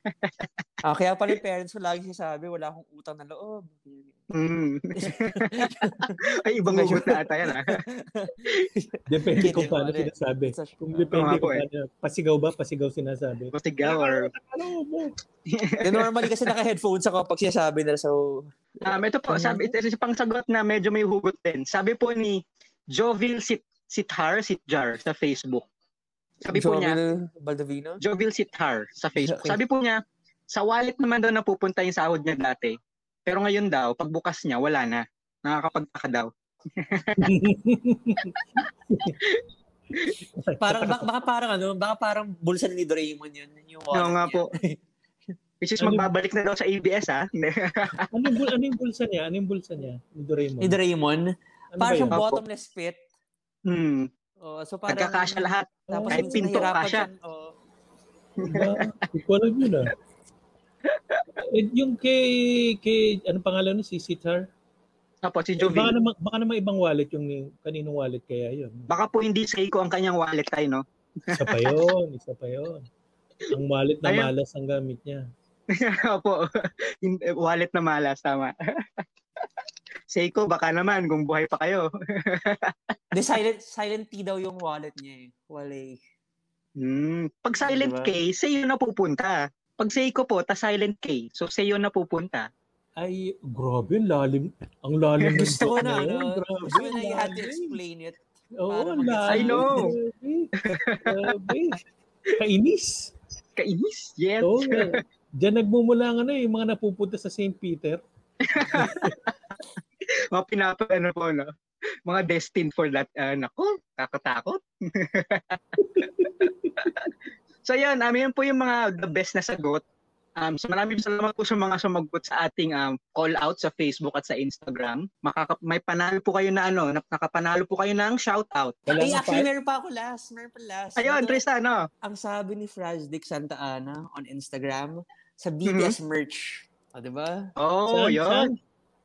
Ah, kaya pala yung parents ko lagi sinasabi, wala akong utang na loob. Mm. (laughs) ay, ibang hugot na ata yan ah. (laughs) Depende kung paano pare. sinasabi. Sa- Kung depende po kung eh. paano. Pasigaw ba? Pasigaw sinasabi. Pasigaw or... Ano mo? Eh, normally kasi naka-headphones ako pag sinasabi nila, so... Um, ito po, sabi, ito isa pang sagot na medyo may hugot din. Sabi po ni Jovil Sit Sithar Sitjar sa Facebook. Sabi po niya, Baldovino? Jovil Sithar sa Facebook. Okay. (laughs) Sabi po niya, sa wallet naman daw napupunta yung sahod niya dati. Pero ngayon daw, pagbukas niya, wala na. Nakakapagtaka daw. (laughs) Parang, baka, baka parang ano, baka parang bulsa ni Doraemon yun. Yung Oo wallet nga niya. po. (laughs) Which is Ano- magbabalik na daw sa ABS ha. Ano yung, bul- ano yung bulsa niya? Ano yung bulsa niya? Ni Doraemon? Ni Doraemon. Ano Parang bottomless pit. hmm. Oh, so parang... Nagkakasya lahat. Tapos Kahit pinto, kasya. siya, oh. Diba? Hindi ko alam yun ah. Eh, yung kay, kay, anong pangalan nun? Si Sitar? Opo, si Eh, baka, Jovil. naman, baka naman ibang wallet yung kaninong wallet kaya yun. Baka po hindi Seiko ang kanyang wallet tayo, no? Isa pa yun, isa pa yun. Ang wallet na Ayun. malas ang gamit niya. (laughs) Opo. Eh, wallet na malas, tama. Seiko, baka naman kung buhay pa kayo. (laughs) The silent, silent T daw yung wallet niya eh. Wala eh. Hmm. Pag silent Diba? K, sa'yo na pupunta. Pag Seiko po, ta silent K. So, sa'yo na pupunta. Ay, grabe, ang lalim. Ang lalim. (laughs) ng Gusto ko na, ano, Grabe, gusto ko na you had to explain it. Oo, lalim. I know. Grabe. Kainis. Kainis. Yes. Oo, nga. Diyan nagmumula nga na yung mga napupunta sa St. Peter. (laughs) (laughs) mga pinapa, ano po, no? Mga destined for that. Uh, nako, takot-takot. (laughs) so, yan. Um, yan po yung mga the best na sagot. Um, so maraming salamat po sa mga sumagot sa ating um, call out sa Facebook at sa Instagram. Makaka- may panalo po kayo na ano, nakapanalo po kayo ng shout out. Wala Ay, actually, pa- meron pa ako last. Meron pa last. Ayun, Ito, Tristan, no? Ang sabi ni Frazdick Santa Ana on Instagram, sa BTS merch. O, di ba? Oh, Saan, yun.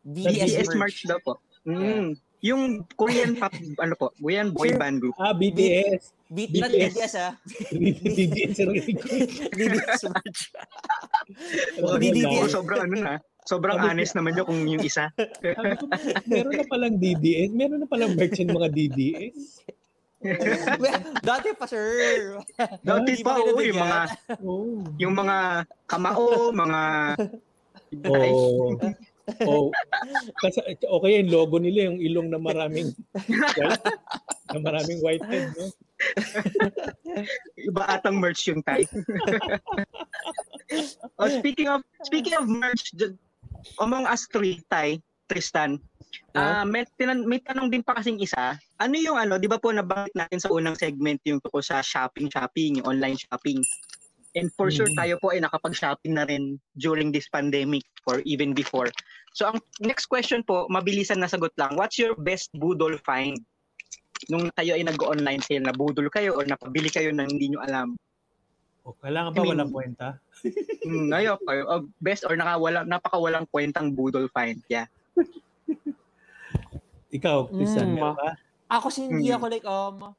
BTS, BTS merch. merch daw po. Mm. Yung Korean pop, ano po, Korean boy band group. Ah, BTS. B- not BTS. BTS ah. BTS. (laughs) BTS merch. (laughs) Na, Oo, sobrang ano na. Sobrang Sabi honest naman yun kung yung isa. Sabi ko, meron na palang DDS. Meron na palang merch yung mga DDS. (laughs) Dati pa, sir. Dati pa, oo, yung mga, Oh. yung mga kamao, mga... Oo. Oh. Kasi okay yung logo nila yung ilong na maraming white, na maraming white head, no? Iba atang merch yung type. (laughs) oh, speaking of speaking of merch, among us three, Tay, Tristan, ah may, tinan- may tanong din pa kasing isa. Ano yung ano, di ba po nabanggit natin sa unang segment yung tungkol sa shopping, shopping, yung online shopping. And for sure Mhm. tayo po ay nakapag-shopping na rin during this pandemic or even before. So ang next question po, mabilisan na sagot lang. What's your best budol find? Nung kayo ay nag-online sale, nabudol kayo or napabili kayo na hindi nyo alam. O, kailangan I ba mean- walang kwenta? (laughs) Hmm, ayok, kayo. Oh, best or nakawala, napakawalang kwentang budol find. Yeah. Ikaw, Christian, Mm, ba? Ako hindi Mm. ako like, um,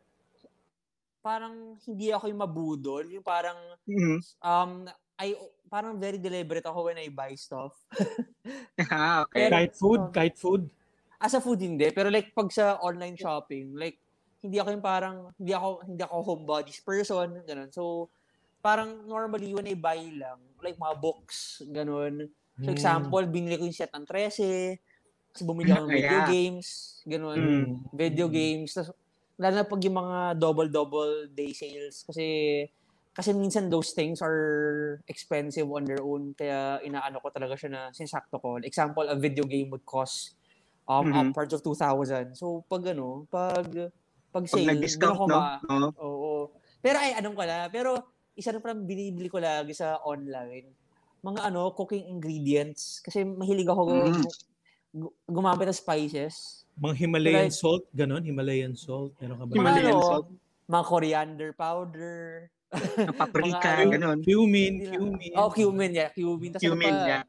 parang hindi ako yung mabudol. Yung parang, Mhm. um, I, parang very deliberate ako when I buy stuff. (laughs) ah, okay. Pero- Kahit food, Oh. kahit food. As a food hindi, pero like pag sa online shopping, like hindi ako yung parang hindi ako hindi ako homebodies person, ganun. So parang normally when I buy lang, like mga books, ganun. So Hmm. example, binili ko yung set ng 13, kasi bumili ako ng (laughs) video Yeah. games, ganun. Mm. Video games. Tas, Lalo na pag yung mga double-double day sales. Kasi kasi minsan those things are expensive on their own. Kaya inaano ko talaga siya na sinsakto ko. Example, a video game would cost um, Mhm. upwards of 2,000. So, pag ano, pag pag Pag sale, nag-discount, doon ako no? ma- Oo. Oo. Pero ay, anong ko na, pero isa na parang binibili ko lagi sa online. Mga ano, cooking ingredients. Kasi mahilig ako Mm. Gu- gu- gumamit ng spices. Mga Himalayan Like- salt, ganon? Himalayan salt. Meron ka ba? Himalayan ano, salt. mga coriander powder. Ang (laughs) paprika, Mga ano, ganon. Cumin, cumin. Oh, cumin, yeah. Cumin. Tas ano Cumin, pa, yeah.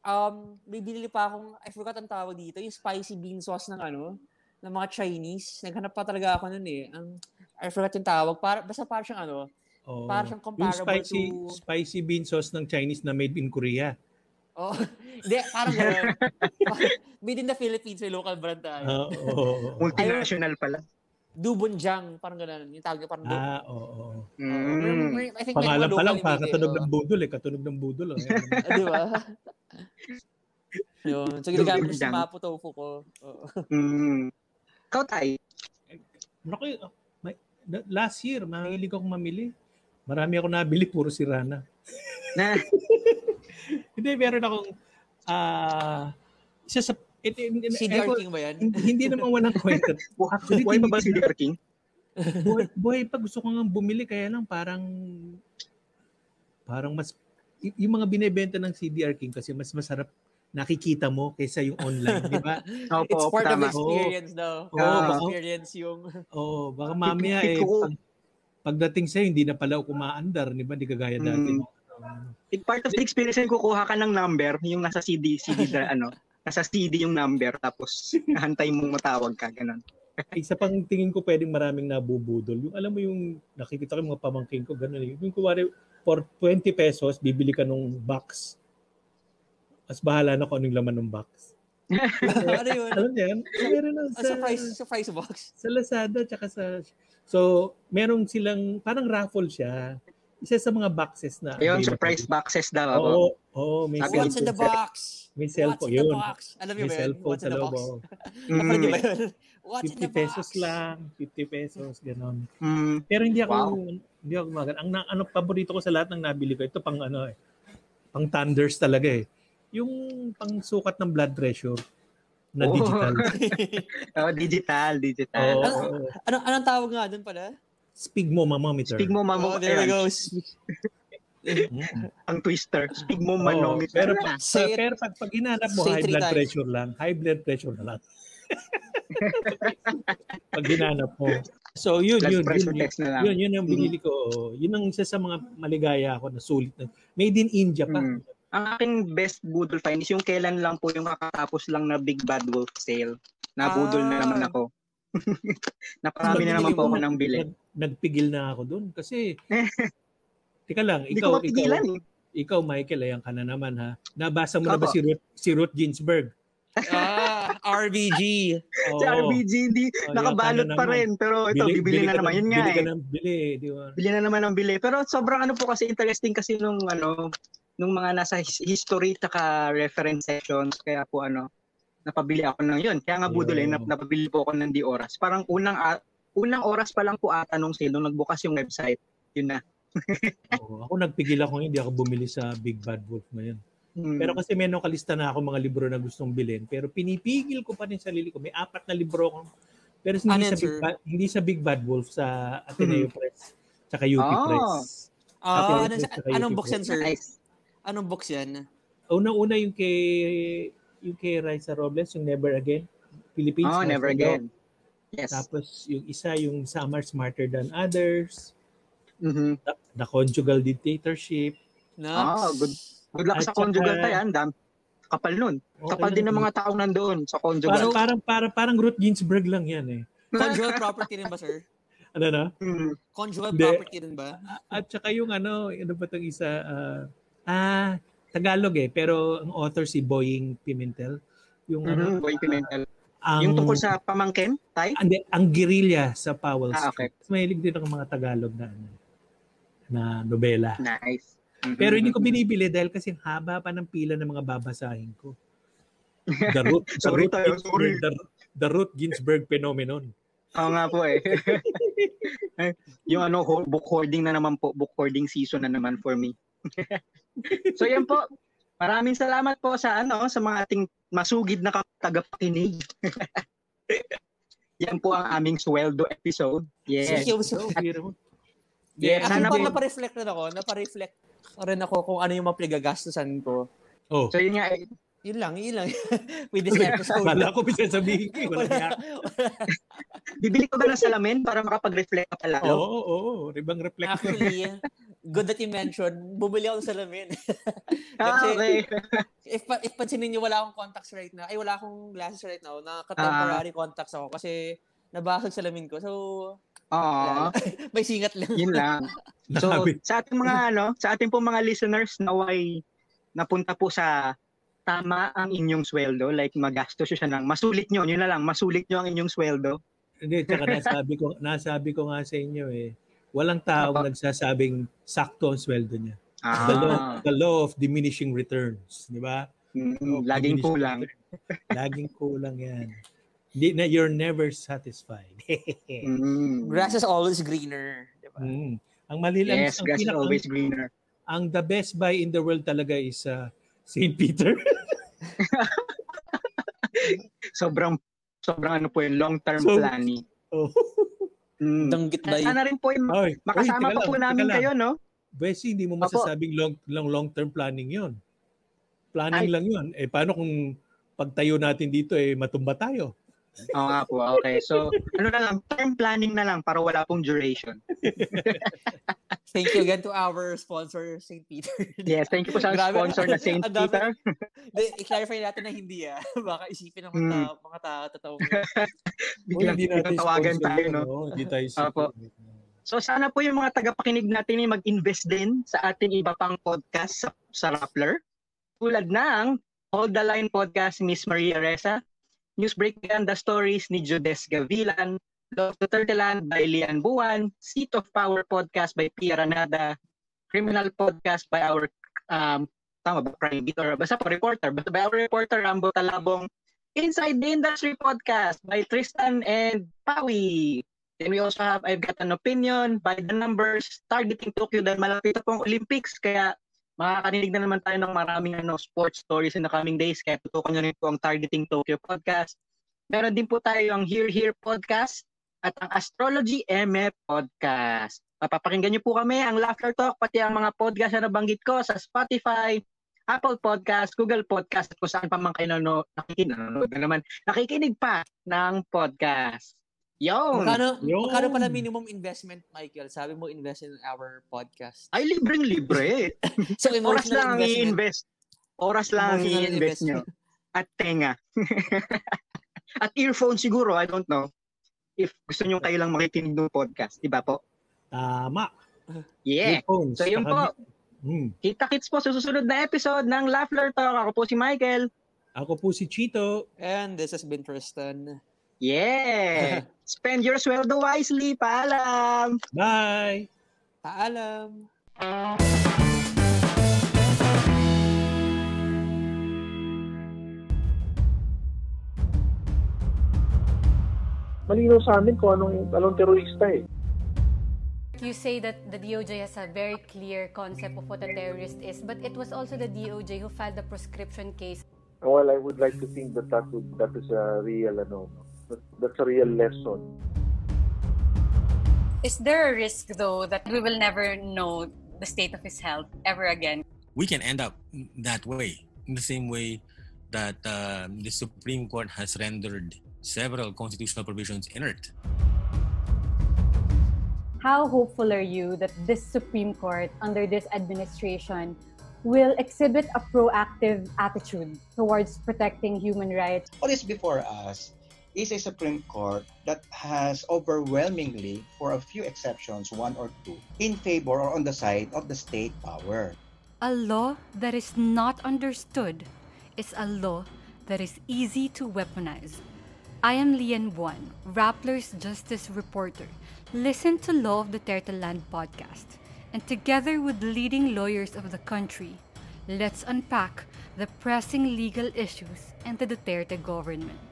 Um, may binili pa akong, I forgot ang tawag dito, yung spicy bean sauce ng ano, ng mga Chinese. Naghanap pa talaga ako nun eh. Ang, I forgot yung tawag. Para, basta parang siyang ano, Oh. Para siyang Yung comparable spicy, to- spicy bean sauce ng Chinese na made in Korea. Oh, (laughs) hindi, parang gano'n. Made in the Philippines, may local brand tayo. Oo. Multinational pala. Dubonjang, parang gano'n. Yung tawag niya parang Ah, oo. Mm. May- I think may Pangalan pa lang, eh, katunog oh. ng budol eh. Katunog ng budol. Oh. (laughs) Ah, Di ba? (laughs) Yun. So, ginagamit ko sa mapo tofu ko. Oo. Mm. Ikaw, Tay. Naku, last year, mahilig akong mamili. Marami ako nabili, puro si Rana. Na, (laughs) Hindi, meron akong ah isa sa it, it, CDR eto, King ba yan? hindi, hindi naman walang kwenta. (laughs) Actually, buhay pa ba hindi- si Dear King? buhay, buhay pa gusto ko nga bumili kaya lang parang parang mas y- yung mga binebenta ng CDR King kasi mas masarap nakikita mo kaysa yung online, di ba? (laughs) Opo, It's part tama. of experience daw. Oo, Ah, baka- experience yung... Oh, baka mamaya eh Ko- pag, pagdating sa'yo hindi na pala ako kumaandar, di ba? Di kagaya dati. Mm. It part of the experience yung kukuha ka ng number, yung nasa CD, CD na ano, nasa CD yung number, tapos hantay mong matawag ka, ganun. (laughs) Isa pang tingin ko pwedeng maraming nabubudol. Yung alam mo yung nakikita ko yung mga pamangking ko, ganun eh. Yung kuwari, for 20 pesos, bibili ka nung box. Mas bahala na kung anong laman ng box. (laughs) ano yun? Alam niyo yan? Meron na Ah, sa, surprise, surprise box. sa Lazada, tsaka sa... So, meron silang, parang raffle siya. Isa sa mga boxes na... Ayun, surprise boxes daw. Oo, ako. oo, may Sabi- What's in the box? May What's cellphone, in the yun. box? Alam niyo May ba yun? cellphone What's sa in the loob. box? oo. Napanood niyo ba Mm. yun? What's in 50 the box? pesos lang, 50 pesos, gano'n. Mm. Pero hindi ako Wow. hindi ako gumagan. Ang na, ano paborito ko sa lahat ng nabili ko, ito pang ano eh. Pang thunders talaga eh. Yung pang sukat ng blood pressure na Oh. digital. (laughs) Oh, digital, digital. Oo. Ano- Anong, anong tawag nga dun pala? Sphygmomanometer. Mamo. Oh, there we go. Mm. (laughs) Ang twister. Speak mo, Oo, manometer. pero, pag, Say it- pero pag, pag hinanap mo, high blood times. pressure lang. High blood pressure na lang. (laughs) pag hinanap mo. So yun, Blood yun, yun, yun, na lang. yun, yun ang binili ko. Yun ang isa sa mga maligaya ako na sulit. Na, made in India pa. Mm. Ang aking best budol find is yung kailan lang po yung kakatapos lang na Big Bad Wolf sale. Nabudol na Ah. naman ako. (laughs) Naparami na naman po ako ng bili. Nag, nagpigil na ako doon kasi (laughs) Tika lang, ikaw, ikaw, mapigilan eh. ikaw Michael, ayan ka na naman ha. Nabasa mo na ba Opo. si Ruth, si Ruth Ginsburg? Ah, RBG. Si RBG, hindi, Oh, nakabalot na pa naman. rin. Pero ito, bibili na ka naman. Yun nga bili eh. ng bili, di ba? Bili na naman ng bili. Pero sobrang ano po kasi interesting kasi nung ano, nung mga nasa his- history tsaka reference sections. Kaya po ano, napabili ako ng yun. Kaya nga budol eh, nap- napabili po ako ng di oras. Parang unang a- unang oras pa lang po ata nung sale, nung nagbukas yung website. Yun na. (laughs) Oo, ako nagpigil ako hindi ako bumili sa Big Bad Wolf ngayon. Hmm. Pero kasi may nung kalista na ako mga libro na gustong bilhin, pero pinipigil ko pa rin sarili ko. May apat na libro ako. Pero hindi Ano sa Big? Bad, hindi sa Big Bad Wolf sa Ateneo Press tsaka UP Ah. Press. Ateneo ano, Press anong UP book yan, sir? nice. Anong box yan? Unang-una yung kay yung kay Raisa Robles, yung Never Again. Philippines. Oh, never Law. again. Yes. Tapos yung isa, yung Some Are Smarter Than Others. Mhm. The, the Conjugal Dictatorship. Nax. Ah, good. Good luck At sa conjugal saka- tayo, ang dam. Kapal nun. Okay Kapal din ng mga taong nandoon sa Parang, conjugal. parang, parang, parang Ruth Ginsburg lang yan eh. Conjugal property rin ba, sir? (laughs) Ano na? Hmm. Conjugal Hindi. property rin ba? At saka yung ano, ano ba itong isa? ah, ah, Tagalog eh. Pero ang author si Boying Pimentel. Yung ano, Mhm, Boy Pimentel. ang, Yung tungkol sa pamangkin, tay? Hindi, ang guerrilla sa Powell Ah, Street. Mahilig din ako mga Tagalog na ano, na nobela. Nice. Mhm. Pero hindi ko binibili dahil kasi ang haba pa ng pila ng mga babasahin ko. (laughs) The Ruth, the tayo, Ginsburg, the, the Ruth Ginsburg phenomenon. Oo nga po eh. (laughs) yung ano, book hoarding na naman po. Book hoarding season na naman for me. (laughs) so yan po. Maraming salamat po sa ano sa mga ating masugid na tagapakinig. (laughs) yan po ang aming sweldo episode. Yes. Thank you so. Yes, Ako sana po. napareflect rin ako. Napareflect rin ako kung ano yung mga pinagagastusan ko. Oh, So yun nga, eh, Yun lang, yun lang. With this episode. wala ko bisa sabihin ko. eh, Wala niya. (laughs) bibili ko ba ng salamin para makapag-reflect ka pala? Oo, oo, oo. Ibang reflect. Actually, (laughs) good that you mentioned, bumili ako ng salamin. (laughs) Ah, Kasi- okay. if, if pansinin niyo, wala akong contacts right now. Ay, wala akong glasses right now. Naka-temporary contacts ako kasi nabasag salamin ko. So, Oo. may singat lang. Yun lang. So, sa ating mga ano, sa ating po mga listeners naway napunta po sa tama ang inyong sweldo, like magastos siya ng masulit nyo, yun na lang, masulit nyo ang inyong sweldo. Hindi, tsaka nasabi ko, nasabi ko nga sa inyo eh, walang taong Apa. nagsasabing sakto ang sweldo niya. The, law, Ah, the law of diminishing returns, di ba? mm, laging kulang. return. Laging kulang yan. Hindi na, you're never satisfied. (laughs) Mm. Grass is always greener. Diba? Mm. Ang mali lang, Yes, ang, grass is always greener. ang the best buy in the world talaga is uh, St. Peter. (laughs) Sobrang sobrang ano po yung long-term So- planning. (laughs) oh. Mm. Danggit ba yun? Sana rin po yung Oy, makasama oy, pa teka po lang, namin lang. kayo, no? Besi, hindi mo masasabing long, long, long-term planning yon. Planning Ay. lang yun. Eh, paano kung pagtayo natin dito, eh, matumba tayo? Oo nga po, okay. So, ano na lang, term planning na lang para wala pong duration. (laughs) Thank you again to our sponsor, St. Peter. Yes, thank you po sa Grabe. sponsor na St. Peter. Di, i-clarify natin na hindi ah. (laughs) Baka isipin ng mga, Mm. tao, mga tao, totoo. (laughs) Biglang tawagan sponsor tayo, yun, no? Hindi tayo Opo. sponsor. So sana po yung mga tagapakinig natin ay mag-invest din sa ating iba pang podcast sa, sa Rappler. Tulad ng Hold the Line podcast ni Miss Maria Reza, News Breakdown The Stories ni Judes Gavilan, Love to Turtleland by Lian Buwan, Seat of Power podcast by Pia Ranada, Criminal podcast by our um, tama ba, prime editor, basta po reporter, basta by our reporter Rambo Talabong, Inside the Industry podcast by Tristan and Pawi. Then we also have I've Got an Opinion by the numbers targeting Tokyo dahil malapit na po ang Olympics kaya makakanilig na naman tayo ng maraming ano, sports stories in the coming days kaya tutukan nyo rin po ang Targeting Tokyo podcast. Meron din po tayo ang Here Here podcast at ang Astrology MF podcast. Papapakinggan nyo po kami ang Laughter Talk pati ang mga podcast na nabanggit ko sa Spotify, Apple Podcast, Google Podcast at kung saan pa man kayo nanonood, nakikinig, nanonood na naman, nakikinig pa ng podcast. Yo! Magkano, Yun. magkano pala minimum investment, Michael? Sabi mo invest in our podcast. Ay, libreng libre. (laughs) So, Oras lang i-invest. Oras lang i-invest nyo. At tenga. (laughs) At earphone siguro, I don't know. If gusto nyo kayo lang makikinig ng podcast. Diba po? Tama. Yeah. Earphones. So yun po. Hmm. Kita-kits po sa susunod na episode ng Laughler Talk. Ako po si Michael. Ako po si Chito. And this has been Tristan. Yeah! (laughs) Spend your sweldo wisely. Paalam! Bye! Paalam! malinaw sa amin kung anong, anong terorista eh. You say that the DOJ has a very clear concept of what a terrorist is, but it was also the DOJ who filed the proscription case. Well, I would like to think that that, would, that is a real, ano, that's a real lesson. Is there a risk, though, that we will never know the state of his health ever again? we can end up that way, in the same way that uh, the Supreme Court has rendered several constitutional provisions inert. How hopeful are you that this Supreme Court, under this administration, will exhibit a proactive attitude towards protecting human rights? What is before us is a Supreme Court that has overwhelmingly, for a few exceptions, one or two, in favor or on the side of the state power. A law that is not understood is a law that is easy to weaponize. I am Lian Buan, Rappler's Justice Reporter. Listen to Law of the Land podcast, and together with leading lawyers of the country, let's unpack the pressing legal issues and the Duterte government.